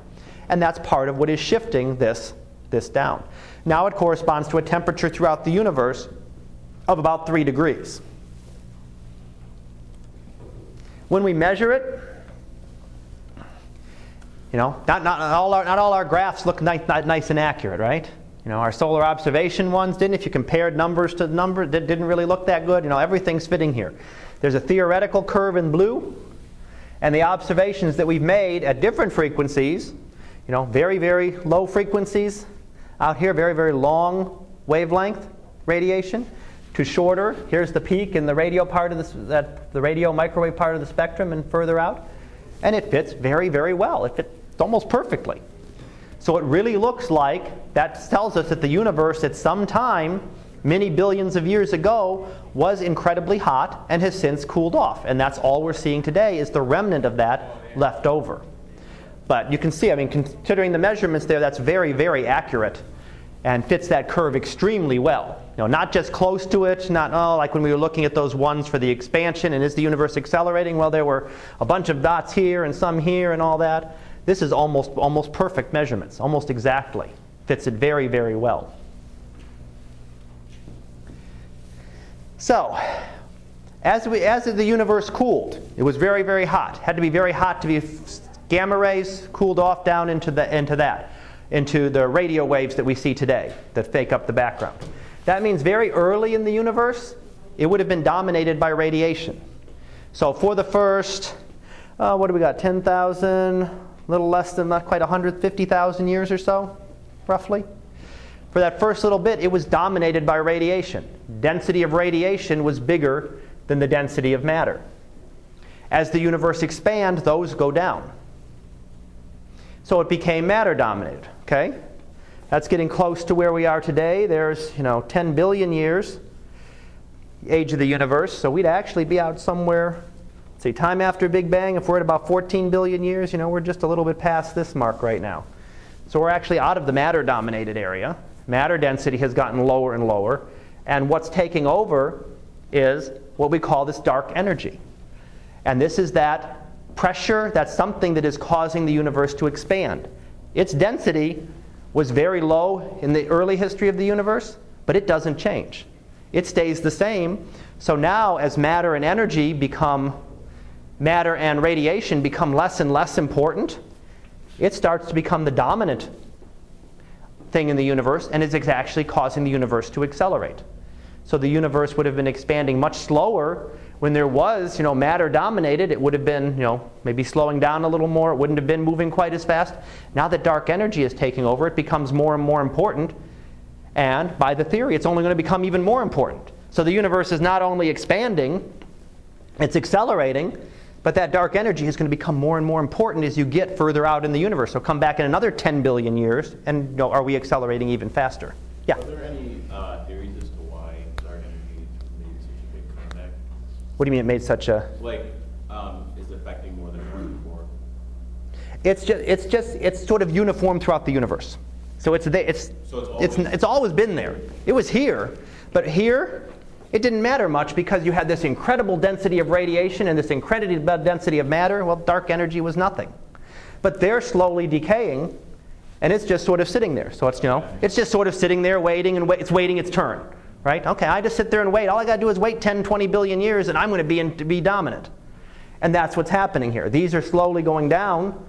S1: And that's part of what is shifting this, this down. Now it corresponds to a temperature throughout the universe of about 3 degrees. When we measure it, you know, not, not, all, our, not all our graphs look nice, nice and accurate, right? You know, our solar observation ones didn't. If you compared numbers to numbers, it didn't really look that good. You know, everything's fitting here. There's a theoretical curve in blue, and the observations that we've made at different frequencies, you know, very, very low frequencies out here, very, very long wavelength radiation, to shorter. Here's the peak in the radio part of the, that, the radio microwave part of the spectrum, and further out, and it fits very, very well. It fits almost perfectly. So it really looks like that tells us that the universe at some time, many billions of years ago, was incredibly hot and has since cooled off. And that's all we're seeing today is the remnant of that left over. But you can see, I mean, considering the measurements there, that's very, very accurate and fits that curve extremely well. You know, not just close to it, not oh, like when we were looking at those ones for the expansion and is the universe accelerating? Well, there were a bunch of dots here and some here and all that. This is almost, almost perfect measurements, almost exactly. Fits it very, very well. So, as, we, as the universe cooled, it was very, very hot. Had to be very hot to be gamma rays cooled off down into, the, into that, into the radio waves that we see today that fake up the background. That means very early in the universe, it would have been dominated by radiation. So for the first, uh, what do we got, 10,000, a little less than not quite 150,000 years or so, roughly. For that first little bit, it was dominated by radiation. Density of radiation was bigger than the density of matter. As the universe expands, those go down. So it became matter dominated, okay? That's getting close to where we are today. There's, you know, 10 billion years age of the universe, so we'd actually be out somewhere Say time after Big Bang, if we're at about 14 billion years, you know, we're just a little bit past this mark right now. So we're actually out of the matter dominated area. Matter density has gotten lower and lower. And what's taking over is what we call this dark energy. And this is that pressure, that's something that is causing the universe to expand. Its density was very low in the early history of the universe, but it doesn't change. It stays the same. So now, as matter and energy become matter and radiation become less and less important, it starts to become the dominant thing in the universe and is actually causing the universe to accelerate. So the universe would have been expanding much slower when there was, you know, matter dominated. It would have been, you know, maybe slowing down a little more. It wouldn't have been moving quite as fast. Now that dark energy is taking over, it becomes more and more important. And by the theory, it's only going to become even more important. So the universe is not only expanding, it's accelerating, but that dark energy is going to become more and more important as you get further out in the universe. So come back in another 10 billion years, and you know, are we accelerating even faster?
S3: Yeah. Are there any uh, theories as to why dark energy made such a big comeback?
S1: What do you mean it made such a?
S3: Like, um, is affecting more than it was before?
S1: It's just, it's just, it's sort of uniform throughout the universe. So it's, it's,
S3: So it's
S1: it's,
S3: always-
S1: it's always been there. It was here, but here, it didn't matter much because you had this incredible density of radiation and this incredible density of matter. Well, dark energy was nothing. But they're slowly decaying, and it's just sort of sitting there. So it's, you know, it's just sort of sitting there waiting and it's waiting its turn, right? Okay, I just sit there and wait. All I got to do is wait 10, 20 billion years, and I'm going to be, to be dominant. And that's what's happening here. These are slowly going down,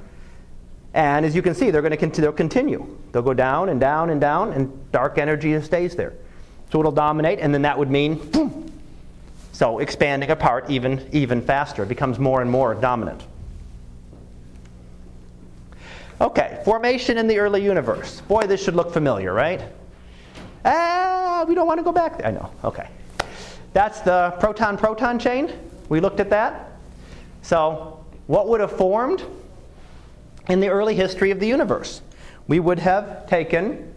S1: and as you can see, they're going to continue. They'll go down and down and down, and dark energy stays there. So it'll dominate, and then that would mean boom. So expanding apart even, even faster. It becomes more and more dominant. Okay, formation in the early universe. Boy, this should look familiar, right? Ah, we don't want to go back there. I know, okay. That's the proton proton chain. We looked at that. So, what would have formed in the early history of the universe? We would have taken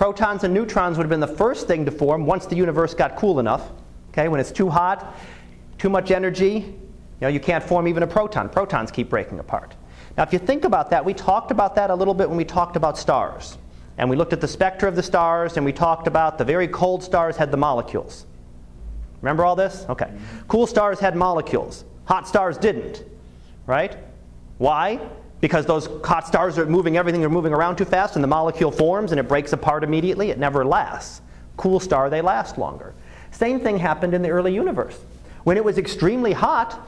S1: protons and neutrons would have been the first thing to form once the universe got cool enough. Okay, when it's too hot, too much energy, you know, you can't form even a proton. Protons keep breaking apart. Now, if you think about that, we talked about that a little bit when we talked about stars. And we looked at the spectra of the stars, and we talked about the very cold stars had the molecules. Remember all this? Okay. Cool stars had molecules. Hot stars didn't. Right? Why? Because those hot stars are moving everything, they're moving around too fast, and the molecule forms and it breaks apart immediately. It never lasts. Cool star, they last longer. Same thing happened in the early universe. When it was extremely hot,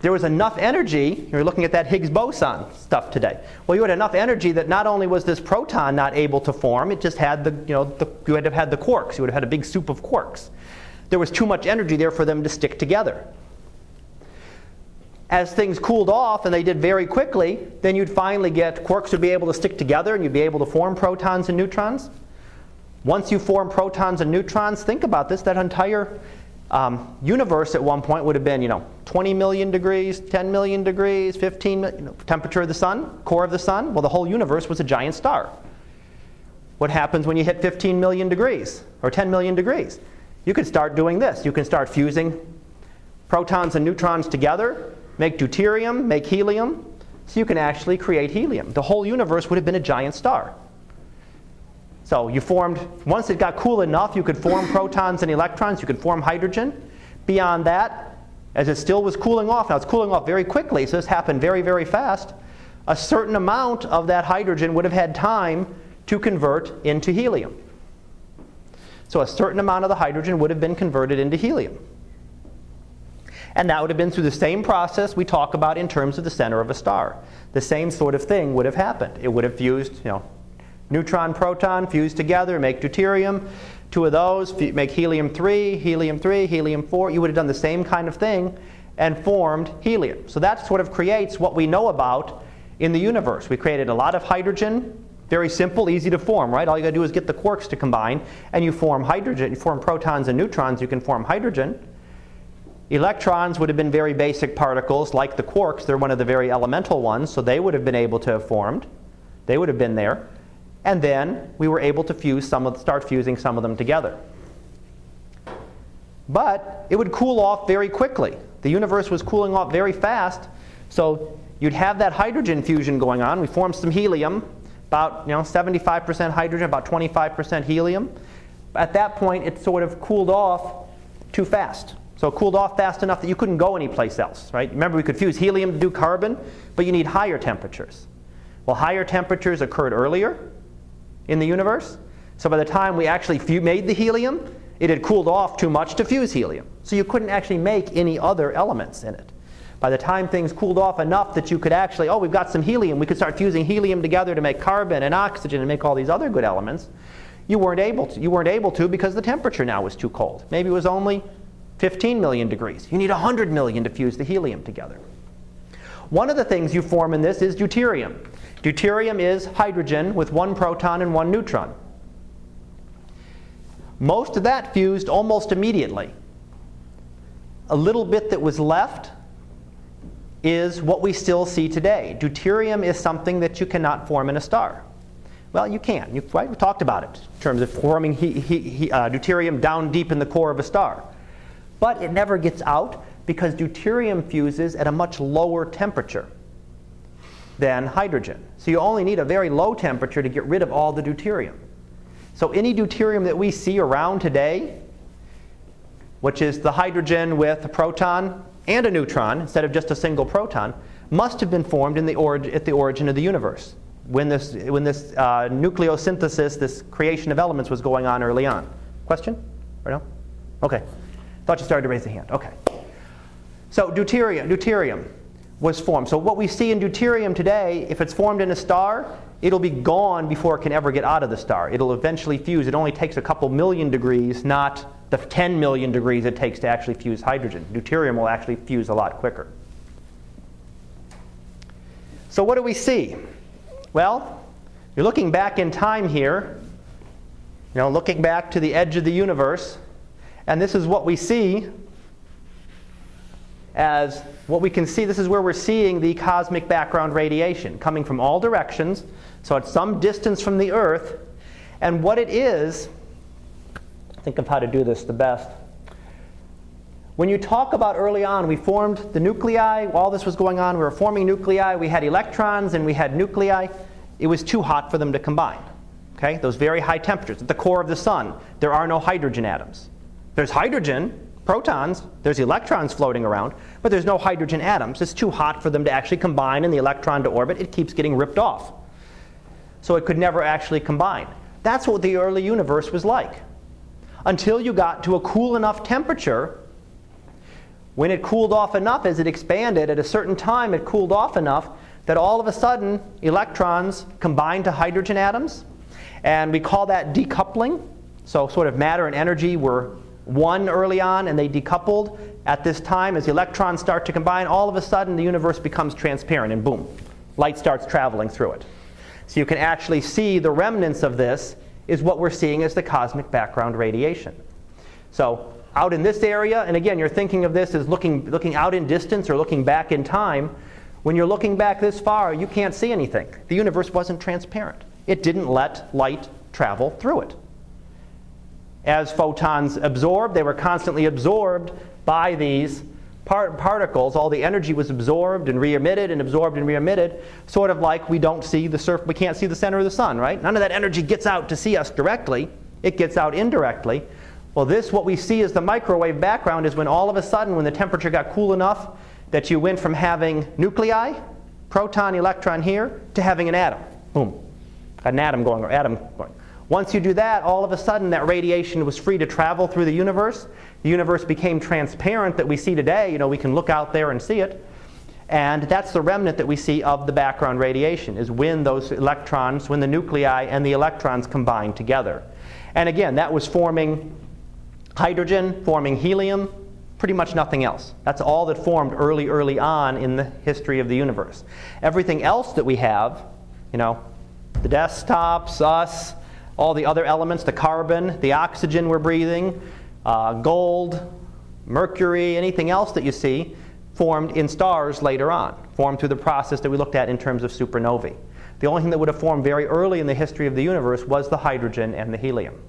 S1: there was enough energy. You're looking at that Higgs boson stuff today. Well, you had enough energy that not only was this proton not able to form, it just had the, you know, the, you would have had the quarks. You would have had a big soup of quarks. There was too much energy there for them to stick together. As things cooled off, and they did very quickly, then you'd finally get quarks would be able to stick together and you'd be able to form protons and neutrons. Once you form protons and neutrons, think about this that entire um, universe at one point would have been, you know, 20 million degrees, 10 million degrees, 15 million, you know, temperature of the sun, core of the sun. Well, the whole universe was a giant star. What happens when you hit 15 million degrees or 10 million degrees? You can start doing this. You can start fusing protons and neutrons together, make deuterium, make helium, so you can actually create helium. The whole universe would have been a giant star. So you formed, once it got cool enough, you could form protons and electrons, you could form hydrogen. Beyond that, as it still was cooling off, now it's cooling off very quickly, so this happened very, very fast, a certain amount of that hydrogen would have had time to convert into helium. So a certain amount of the hydrogen would have been converted into helium. And that would have been through the same process we talk about in terms of the center of a star. The same sort of thing would have happened. It would have fused, you know, neutron, proton, fused together, make deuterium. Two of those make helium 3, helium 3, helium 4. You would have done the same kind of thing and formed helium. So that sort of creates what we know about in the universe. We created a lot of hydrogen, very simple, easy to form, right? All you got to do is get the quarks to combine, and you form hydrogen. You form protons and neutrons, you can form hydrogen. Electrons would have been very basic particles, like the quarks. They're one of the very elemental ones, so they would have been able to have formed. They would have been there. And then we were able to fuse some of, start fusing some of them together. But it would cool off very quickly. The universe was cooling off very fast, so you'd have that hydrogen fusion going on. We formed some helium, about you know 75% hydrogen, about 25% helium. At that point, it sort of cooled off too fast. So it cooled off fast enough that you couldn't go anyplace else, right? Remember, we could fuse helium to do carbon, but you need higher temperatures. Well, higher temperatures occurred earlier in the universe. So by the time we actually fu- made the helium, it had cooled off too much to fuse helium. So you couldn't actually make any other elements in it. By the time things cooled off enough that you could actually, oh, we've got some helium, we could start fusing helium together to make carbon and oxygen and make all these other good elements. You weren't able to. You weren't able to because the temperature now was too cold. Maybe it was only 15 million degrees. You need 100 million to fuse the helium together. One of the things you form in this is deuterium. Deuterium is hydrogen with one proton and one neutron. Most of that fused almost immediately. A little bit that was left is what we still see today. Deuterium is something that you cannot form in a star. Well, you can. You, right? We talked about it in terms of forming he, he, he, uh, deuterium down deep in the core of a star. But it never gets out because deuterium fuses at a much lower temperature. than hydrogen. So you only need a very low temperature to get rid of all the deuterium. So any deuterium that we see around today, which is the hydrogen with a proton and a neutron instead of just a single proton, must have been formed in the orig- at the origin of the universe when this, when this uh, nucleosynthesis, this creation of elements was going on early on. Question? Or no? Okay. Thought you started to raise the hand. Okay. So deuterium, deuterium was formed. So what we see in deuterium today, if it's formed in a star, it'll be gone before it can ever get out of the star. It'll eventually fuse. It only takes a couple million degrees, not the 10 million degrees it takes to actually fuse hydrogen. Deuterium will actually fuse a lot quicker. So what do we see? Well, you're looking back in time here, you know, looking back to the edge of the universe, and this is what we see as what we can see. This is where we're seeing the cosmic background radiation coming from all directions, so at some distance from the Earth. And what it is, think of how to do this the best. When you talk about early on, we formed the nuclei. While this was going on, we were forming nuclei. We had electrons and we had nuclei. It was too hot for them to combine. Okay? Those very high temperatures. At the core of the sun, there are no hydrogen atoms. There's hydrogen, protons, there's electrons floating around, but there's no hydrogen atoms. It's too hot for them to actually combine in the electron to orbit. It keeps getting ripped off. So it could never actually combine. That's what the early universe was like. Until you got to a cool enough temperature when it cooled off enough, as it expanded, at a certain time it cooled off enough that all of a sudden electrons combined to hydrogen atoms. And we call that decoupling. So, sort of matter and energy were one early on and they decoupled. At this time, as the electrons start to combine, all of a sudden the universe becomes transparent and boom, light starts traveling through it. So, you can actually see the remnants of this is what we're seeing as the cosmic background radiation. So, out in this area, and again, you're thinking of this as looking, looking out in distance or looking back in time. When you're looking back this far, you can't see anything. The universe wasn't transparent, it didn't let light travel through it. As photons absorbed, they were constantly absorbed by these part- particles. All the energy was absorbed and re-emitted and absorbed and re-emitted, sort of like we don't see the surf, we can't see the center of the sun, right? None of that energy gets out to see us directly. It gets out indirectly. Well, this, what we see as the microwave background, is when all of a sudden, when the temperature got cool enough that you went from having nuclei, proton, electron here, to having an atom. Boom. An atom going, or atom going. Once you do that, all of a sudden that radiation was free to travel through the universe. The universe became transparent that we see today. You know, we can look out there and see it. And that's the remnant that we see of the background radiation, is when those electrons, when the nuclei and the electrons combine together. And again, that was forming hydrogen, forming helium, pretty much nothing else. That's all that formed early, early on in the history of the universe. Everything else that we have, you know, the desktops, us, all the other elements, the carbon, the oxygen we're breathing, uh, gold, mercury, anything else that you see, formed in stars later on, formed through the process that we looked at in terms of supernovae. The only thing that would have formed very early in the history of the universe was the hydrogen and the helium.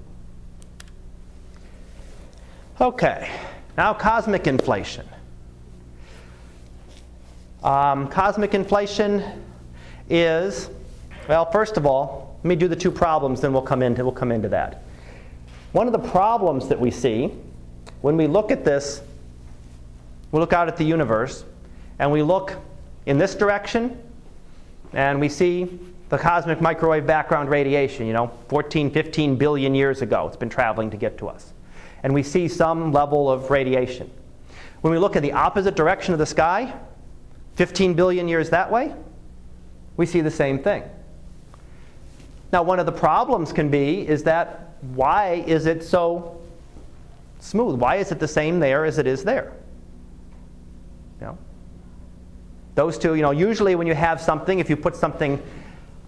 S1: Okay, now cosmic inflation. Um, cosmic inflation is, well, first of all, let me do the two problems, then we'll come into, we'll come into that. One of the problems that we see when we look at this, we look out at the universe, and we look in this direction, and we see the cosmic microwave background radiation, you know, 14, 15 billion years ago. It's been traveling to get to us and we see some level of radiation. When we look in the opposite direction of the sky, 15 billion years that way, we see the same thing. Now, one of the problems can be is that why is it so smooth? Why is it the same there as it is there? You know? Those two, you know, usually when you have something, if you put something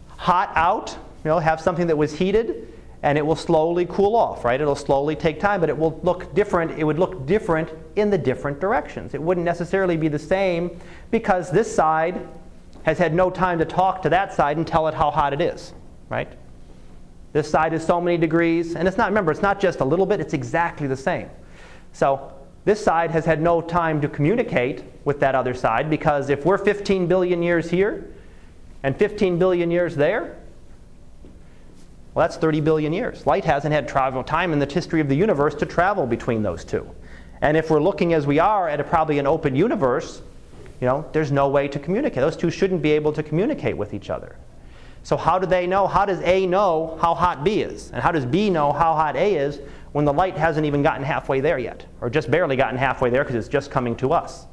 S1: hot out, you know, have something that was heated, and it will slowly cool off, right? It'll slowly take time, but it will look different. It would look different in the different directions. It wouldn't necessarily be the same because this side has had no time to talk to that side and tell it how hot it is, right? This side is so many degrees, and it's not, remember, it's not just a little bit, it's exactly the same. So this side has had no time to communicate with that other side because if we're 15 billion years here, and 15 billion years there? Well, that's 30 billion years. Light hasn't had travel time in the history of the universe to travel between those two. And if we're looking as we are at a, probably an open universe, you know, there's no way to communicate. Those two shouldn't be able to communicate with each other. So how do they know? How does A know how hot B is? And how does B know how hot A is when the light hasn't even gotten halfway there yet? Or just barely gotten halfway there because it's just coming to us.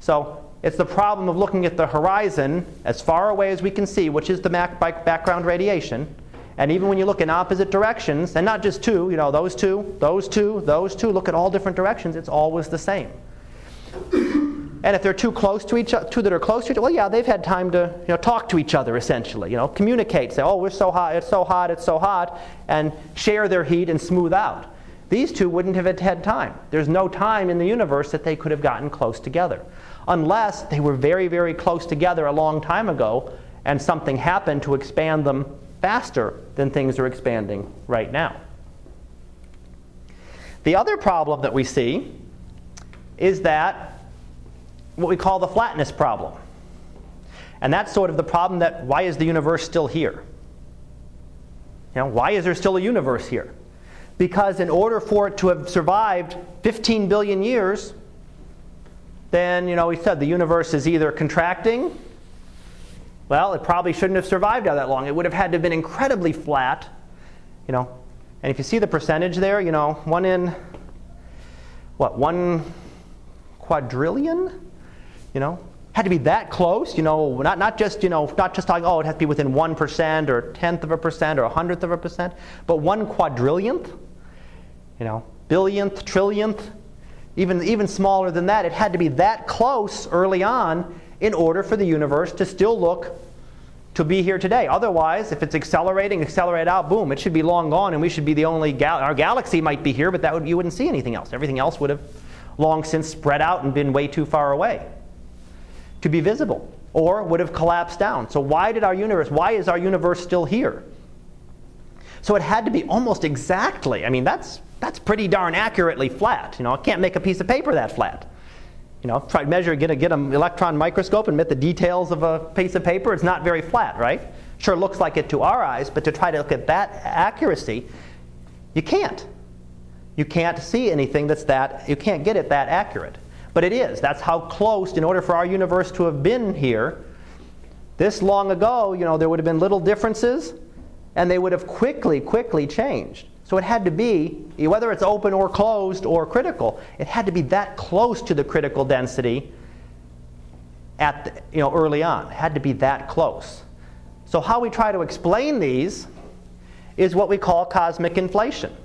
S1: So it's the problem of looking at the horizon as far away as we can see, which is the background radiation. And even when you look in opposite directions, and not just two, you know, those two, those two, those two, look at all different directions, it's always the same. And if they're too close to each other, two that are close to each other, well, yeah, they've had time to you know, talk to each other essentially. You know, communicate, say, oh, we're so hot, it's so hot, it's so hot, and share their heat and smooth out. These two wouldn't have had time. There's no time in the universe that they could have gotten close together. Unless they were very, very close together a long time ago and something happened to expand them faster than things are expanding right now. The other problem that we see is that what we call the flatness problem. And that's sort of the problem that why is the universe still here? You know, why is there still a universe here? Because in order for it to have survived 15 billion years, then, you know, we said the universe is either contracting, well, it probably shouldn't have survived all that long. It would have had to have been incredibly flat, you know. And if you see the percentage there, you know, one in, what, one quadrillion? You know, had to be that close. You know, not, not just you know not just talking oh it has to be within one percent or a tenth of a percent or a hundredth of a percent, but one quadrillionth. You know, billionth, trillionth, even even smaller than that. It had to be that close early on in order for the universe to still look to be here today. Otherwise, if it's accelerating, accelerate out, boom, it should be long gone, and we should be the only gal- our galaxy might be here, but that would, you wouldn't see anything else. Everything else would have long since spread out and been way too far away to be visible or would have collapsed down. So, why did our universe, why is our universe still here? So, it had to be almost exactly, I mean, that's, that's pretty darn accurately flat. You know, I can't make a piece of paper that flat. You know, try to measure, get, a, get an electron microscope and get the details of a piece of paper. It's not very flat, right? Sure looks like it to our eyes, but to try to look at that accuracy, you can't. You can't see anything that's that, you can't get it that accurate. But it is. That's how close, in order for our universe to have been here, this long ago, you know, there would have been little differences, and they would have quickly, quickly changed. So it had to be, whether it's open or closed or critical, it had to be that close to the critical density at the, you know, early on. It had to be that close. So how we try to explain these is what we call cosmic inflation.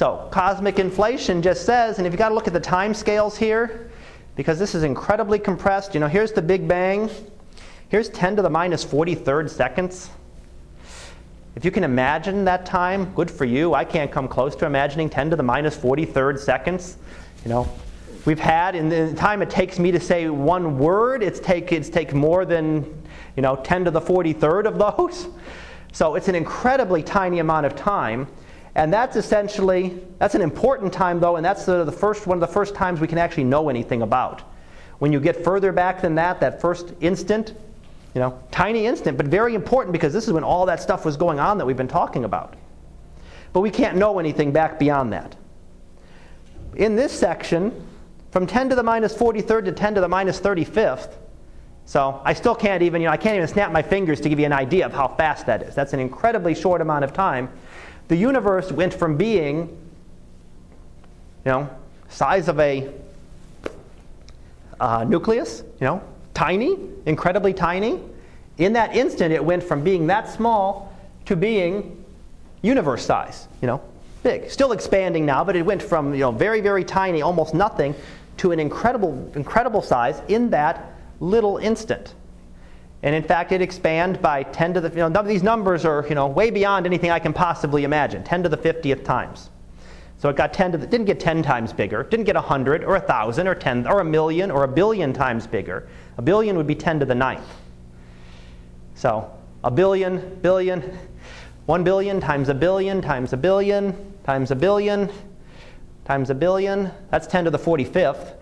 S1: So, cosmic inflation just says, and if you've got to look at the time scales here, because this is incredibly compressed, you know, here's the Big Bang. Here's 10 to the minus 43rd seconds. If you can imagine that time, good for you. I can't come close to imagining 10 to the minus 43rd seconds. You know, we've had in the time it takes me to say one word, it's take it's take more than you know 10 to the 43rd of those. So it's an incredibly tiny amount of time. And that's essentially, that's an important time though, and that's the, the first, one of the first times we can actually know anything about. When you get further back than that, that first instant, you know, tiny instant, but very important because this is when all that stuff was going on that we've been talking about. But we can't know anything back beyond that. In this section, from 10 to the minus 43rd to 10 to the minus 35th, so I still can't even, you know, I can't even snap my fingers to give you an idea of how fast that is. That's an incredibly short amount of time the universe went from being, you know, size of a uh, nucleus, you know, tiny, incredibly tiny. In that instant, it went from being that small to being universe size, you know, big. Still expanding now, but it went from, you know, very, very tiny, almost nothing, to an incredible, incredible size in that little instant. And in fact, it expands by 10 to the, you know, these numbers are, you know, way beyond anything I can possibly imagine, 10 to the 50th times. So it got 10 to the, didn't get 10 times bigger, didn't get 100 or 1,000 or 10 or a million or a billion times bigger. A billion would be 10 to the ninth. So a billion, billion, 1 billion times a billion times a billion times a billion times a billion, that's 10 to the 45th.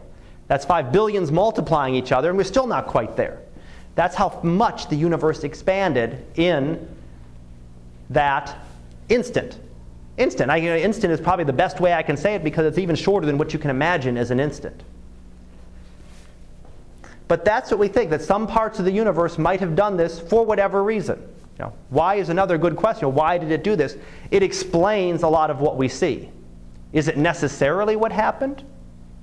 S1: That's 5 billions multiplying each other, and we're still not quite there. That's how much the universe expanded in that instant. Instant. I, you know, instant is probably the best way I can say it because it's even shorter than what you can imagine as an instant. But that's what we think, that some parts of the universe might have done this for whatever reason. You know, why is another good question. Why did it do this? It explains a lot of what we see. Is it necessarily what happened?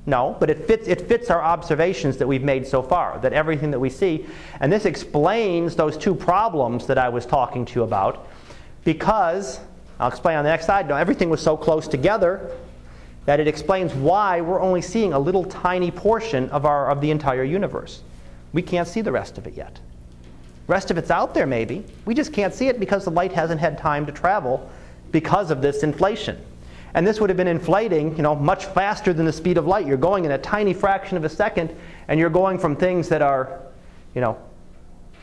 S1: No, but it fits, it fits our observations that we've made so far, that everything that we see. And this explains those two problems that I was talking to you about because, I'll explain on the next slide, everything was so close together that it explains why we're only seeing a little tiny portion of, our, of the entire universe. We can't see the rest of it yet. rest of it's out there maybe. We just can't see it because the light hasn't had time to travel because of this inflation. And this would have been inflating, you know, much faster than the speed of light. You're going in a tiny fraction of a second, and you're going from things that are, you know,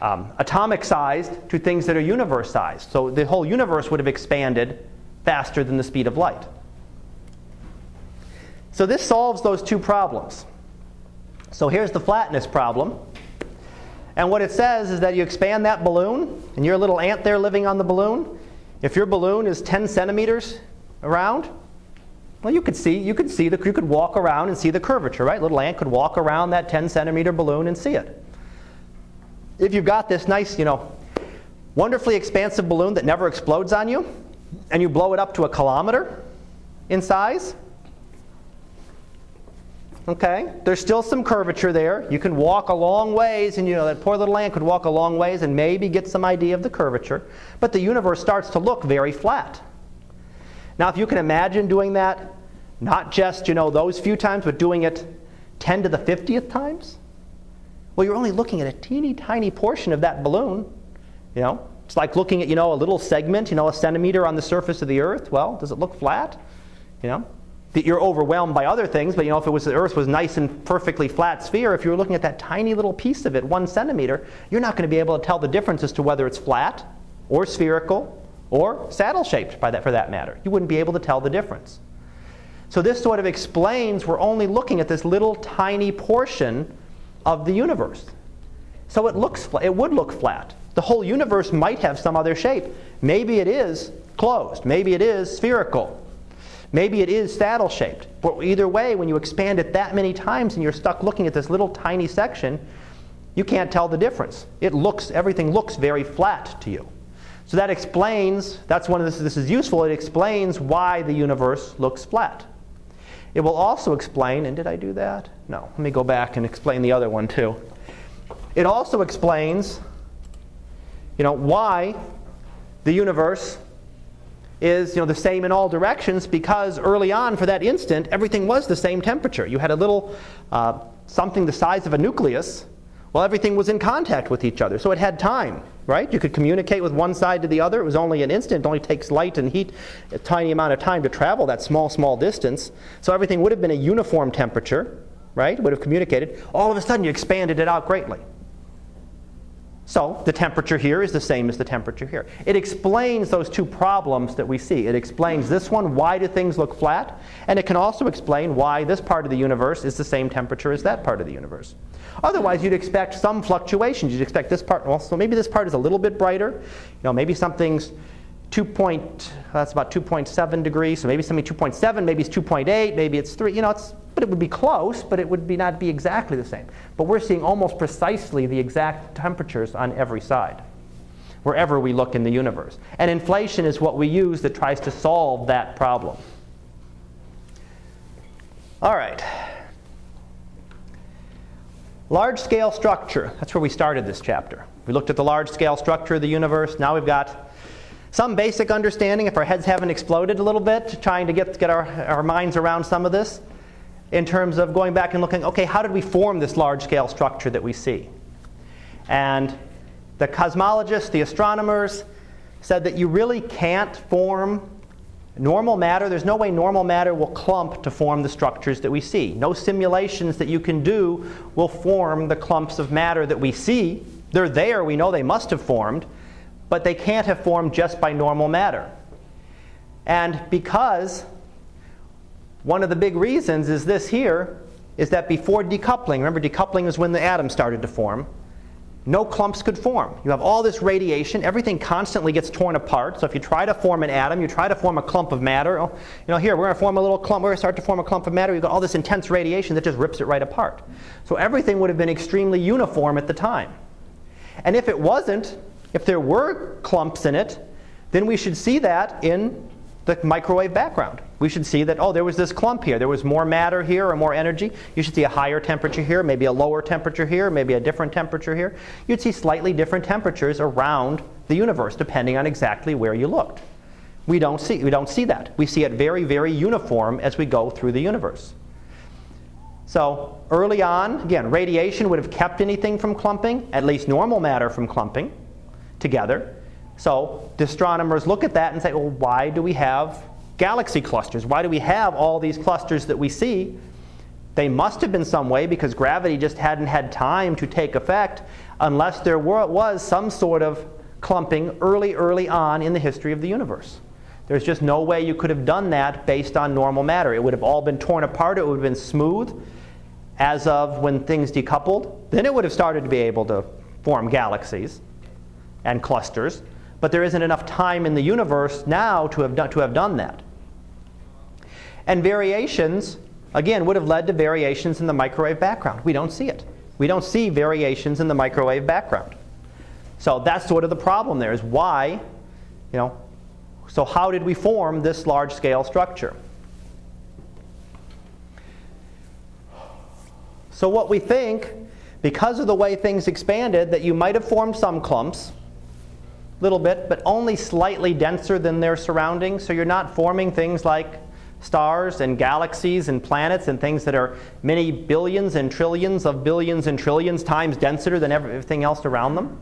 S1: um, atomic sized to things that are universe sized. So the whole universe would have expanded faster than the speed of light. So this solves those two problems. So here's the flatness problem. And what it says is that you expand that balloon, and you're a little ant there living on the balloon. If your balloon is 10 centimeters around, well, you could see, you could see the, you could walk around and see the curvature, right? Little ant could walk around that 10 centimeter balloon and see it. If you've got this nice, you know, wonderfully expansive balloon that never explodes on you, and you blow it up to a kilometer in size, okay, there's still some curvature there. You can walk a long ways, and you know, that poor little ant could walk a long ways and maybe get some idea of the curvature, but the universe starts to look very flat. Now, if you can imagine doing that, not just, you know, those few times, but doing it 10 to the 50th times, well, you're only looking at a teeny tiny portion of that balloon. You know, it's like looking at, you know, a little segment, you know, a centimeter on the surface of the earth. Well, does it look flat? You know, that you're overwhelmed by other things, but you know, if it was the Earth was nice and perfectly flat sphere, if you were looking at that tiny little piece of it, one centimeter, you're not going to be able to tell the difference as to whether it's flat or spherical or saddle shaped by that, for that matter. You wouldn't be able to tell the difference. So this sort of explains we're only looking at this little tiny portion of the universe. So it looks it would look flat. The whole universe might have some other shape. Maybe it is closed. Maybe it is spherical. Maybe it is saddle shaped. But either way, when you expand it that many times and you're stuck looking at this little tiny section, you can't tell the difference. It looks everything looks very flat to you. So that explains, that's one of this, this is useful, it explains why the universe looks flat. It will also explain, and did I do that? No. Let me go back and explain the other one too. It also explains, you know, why the universe is you know, the same in all directions because early on, for that instant, everything was the same temperature. You had a little uh, something the size of a nucleus well, everything was in contact with each other, so it had time, right? You could communicate with one side to the other. It was only an instant. It only takes light and heat a tiny amount of time to travel that small, small distance. So everything would have been a uniform temperature, right? Would have communicated. All of a sudden, you expanded it out greatly. So the temperature here is the same as the temperature here. It explains those two problems that we see. It explains this one, why do things look flat? And it can also explain why this part of the universe is the same temperature as that part of the universe. Otherwise, you'd expect some fluctuations. You'd expect this part, well, so maybe this part is a little bit brighter. You know, maybe something's 2 point, that's about 2.7 degrees, so maybe something 2.7, maybe it's 2.8, maybe it's 3, you know, it's, but it would be close, but it would be not be exactly the same. But we're seeing almost precisely the exact temperatures on every side, wherever we look in the universe. And inflation is what we use that tries to solve that problem. All right. Large scale structure. That's where we started this chapter. We looked at the large scale structure of the universe. Now we've got some basic understanding, if our heads haven't exploded a little bit, trying to get, get our, our minds around some of this, in terms of going back and looking, okay, how did we form this large scale structure that we see? And the cosmologists, the astronomers, said that you really can't form Normal matter, there's no way normal matter will clump to form the structures that we see. No simulations that you can do will form the clumps of matter that we see. They're there, we know they must have formed, but they can't have formed just by normal matter. And because one of the big reasons is this here is that before decoupling, remember decoupling is when the atoms started to form. No clumps could form. You have all this radiation, everything constantly gets torn apart. So if you try to form an atom, you try to form a clump of matter, oh, you know, here we're going to form a little clump, we're going to start to form a clump of matter, you've got all this intense radiation that just rips it right apart. So everything would have been extremely uniform at the time. And if it wasn't, if there were clumps in it, then we should see that in the microwave background. We should see that, oh, there was this clump here. There was more matter here or more energy. You should see a higher temperature here, maybe a lower temperature here, maybe a different temperature here. You'd see slightly different temperatures around the universe depending on exactly where you looked. We don't see, we don't see that. We see it very, very uniform as we go through the universe. So early on, again, radiation would have kept anything from clumping, at least normal matter from clumping together. So the astronomers look at that and say, well, why do we have galaxy clusters? Why do we have all these clusters that we see? They must have been some way because gravity just hadn't had time to take effect unless there were, was some sort of clumping early, early on in the history of the universe. There's just no way you could have done that based on normal matter. It would have all been torn apart, it would have been smooth as of when things decoupled. Then it would have started to be able to form galaxies and clusters but there isn't enough time in the universe now to have done, to have done that. And variations, again, would have led to variations in the microwave background. We don't see it. We don't see variations in the microwave background. So that's sort of the problem there is why, you know, so how did we form this large scale structure? So what we think, because of the way things expanded, that you might have formed some clumps, little bit, but only slightly denser than their surroundings. So you're not forming things like stars and galaxies and planets and things that are many billions and trillions of billions and trillions times denser than everything else around them.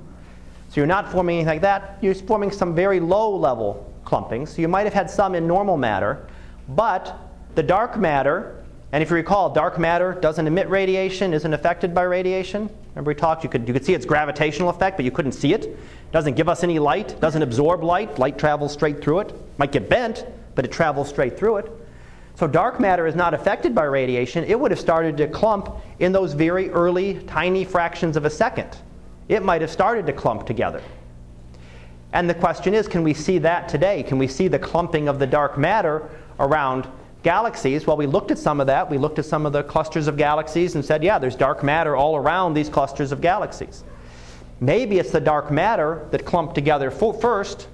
S1: So you're not forming anything like that. You're forming some very low level clumping. So you might have had some in normal matter, but the dark matter, and if you recall, dark matter doesn't emit radiation, isn't affected by radiation. Remember we talked, you could, you could see its gravitational effect, but you couldn't see it. Doesn't give us any light, doesn't absorb light. Light travels straight through it. Might get bent, but it travels straight through it. So dark matter is not affected by radiation. It would have started to clump in those very early, tiny fractions of a second. It might have started to clump together. And the question is can we see that today? Can we see the clumping of the dark matter around galaxies? Well, we looked at some of that. We looked at some of the clusters of galaxies and said, yeah, there's dark matter all around these clusters of galaxies. Maybe it's the dark matter that clumped together first,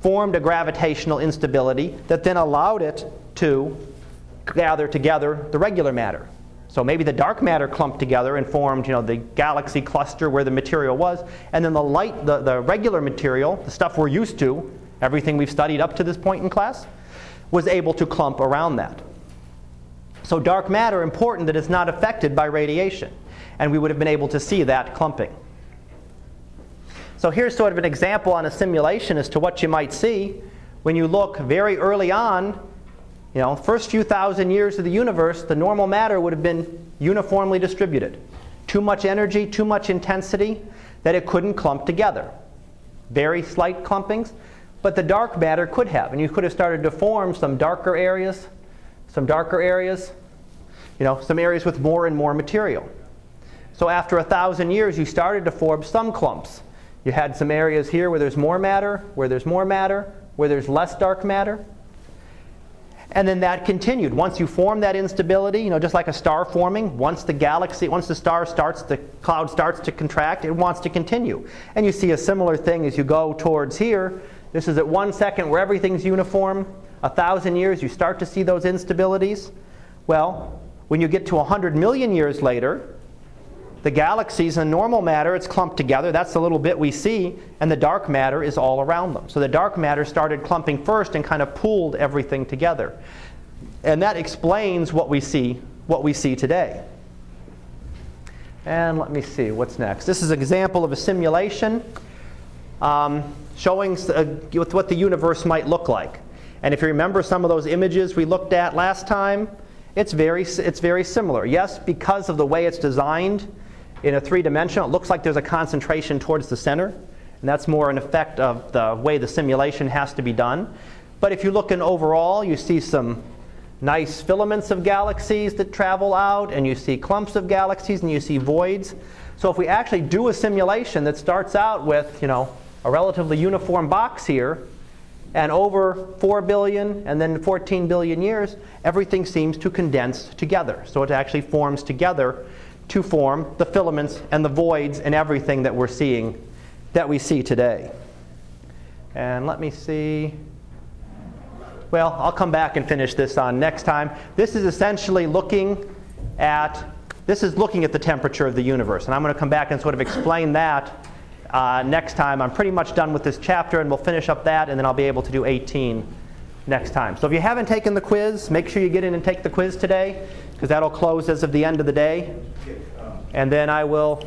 S1: formed a gravitational instability that then allowed it to gather together the regular matter. So maybe the dark matter clumped together and formed, you know, the galaxy cluster where the material was, and then the light, the, the regular material, the stuff we're used to, everything we've studied up to this point in class, was able to clump around that. So dark matter, important that it's not affected by radiation. And we would have been able to see that clumping. So here's sort of an example on a simulation as to what you might see when you look very early on, you know, first few thousand years of the universe, the normal matter would have been uniformly distributed. Too much energy, too much intensity that it couldn't clump together. Very slight clumpings, but the dark matter could have. And you could have started to form some darker areas, some darker areas, you know, some areas with more and more material. So after a thousand years, you started to form some clumps. You had some areas here where there's more matter, where there's more matter, where there's less dark matter. And then that continued. Once you form that instability, you know, just like a star forming, once the galaxy, once the star starts, the cloud starts to contract, it wants to continue. And you see a similar thing as you go towards here. This is at one second where everything's uniform. A thousand years, you start to see those instabilities. Well, when you get to 100 million years later, the galaxies in normal matter, it's clumped together. That's the little bit we see. And the dark matter is all around them. So the dark matter started clumping first and kind of pooled everything together. And that explains what we see, what we see today. And let me see, what's next? This is an example of a simulation um, showing uh, what the universe might look like. And if you remember some of those images we looked at last time, it's very, it's very similar. Yes, because of the way it's designed, in a three dimensional, it looks like there's a concentration towards the center. And that's more an effect of the way the simulation has to be done. But if you look in overall, you see some nice filaments of galaxies that travel out, and you see clumps of galaxies, and you see voids. So if we actually do a simulation that starts out with, you know, a relatively uniform box here, and over 4 billion and then 14 billion years, everything seems to condense together. So it actually forms together to form the filaments and the voids and everything that we're seeing, that we see today. And let me see. Well, I'll come back and finish this on next time. This is essentially looking at this is looking at the temperature of the universe, and I'm going to come back and sort of explain that uh, next time. I'm pretty much done with this chapter, and we'll finish up that, and then I'll be able to do 18 next time. So if you haven't taken the quiz, make sure you get in and take the quiz today, because that'll close as of the end of the day. And then I will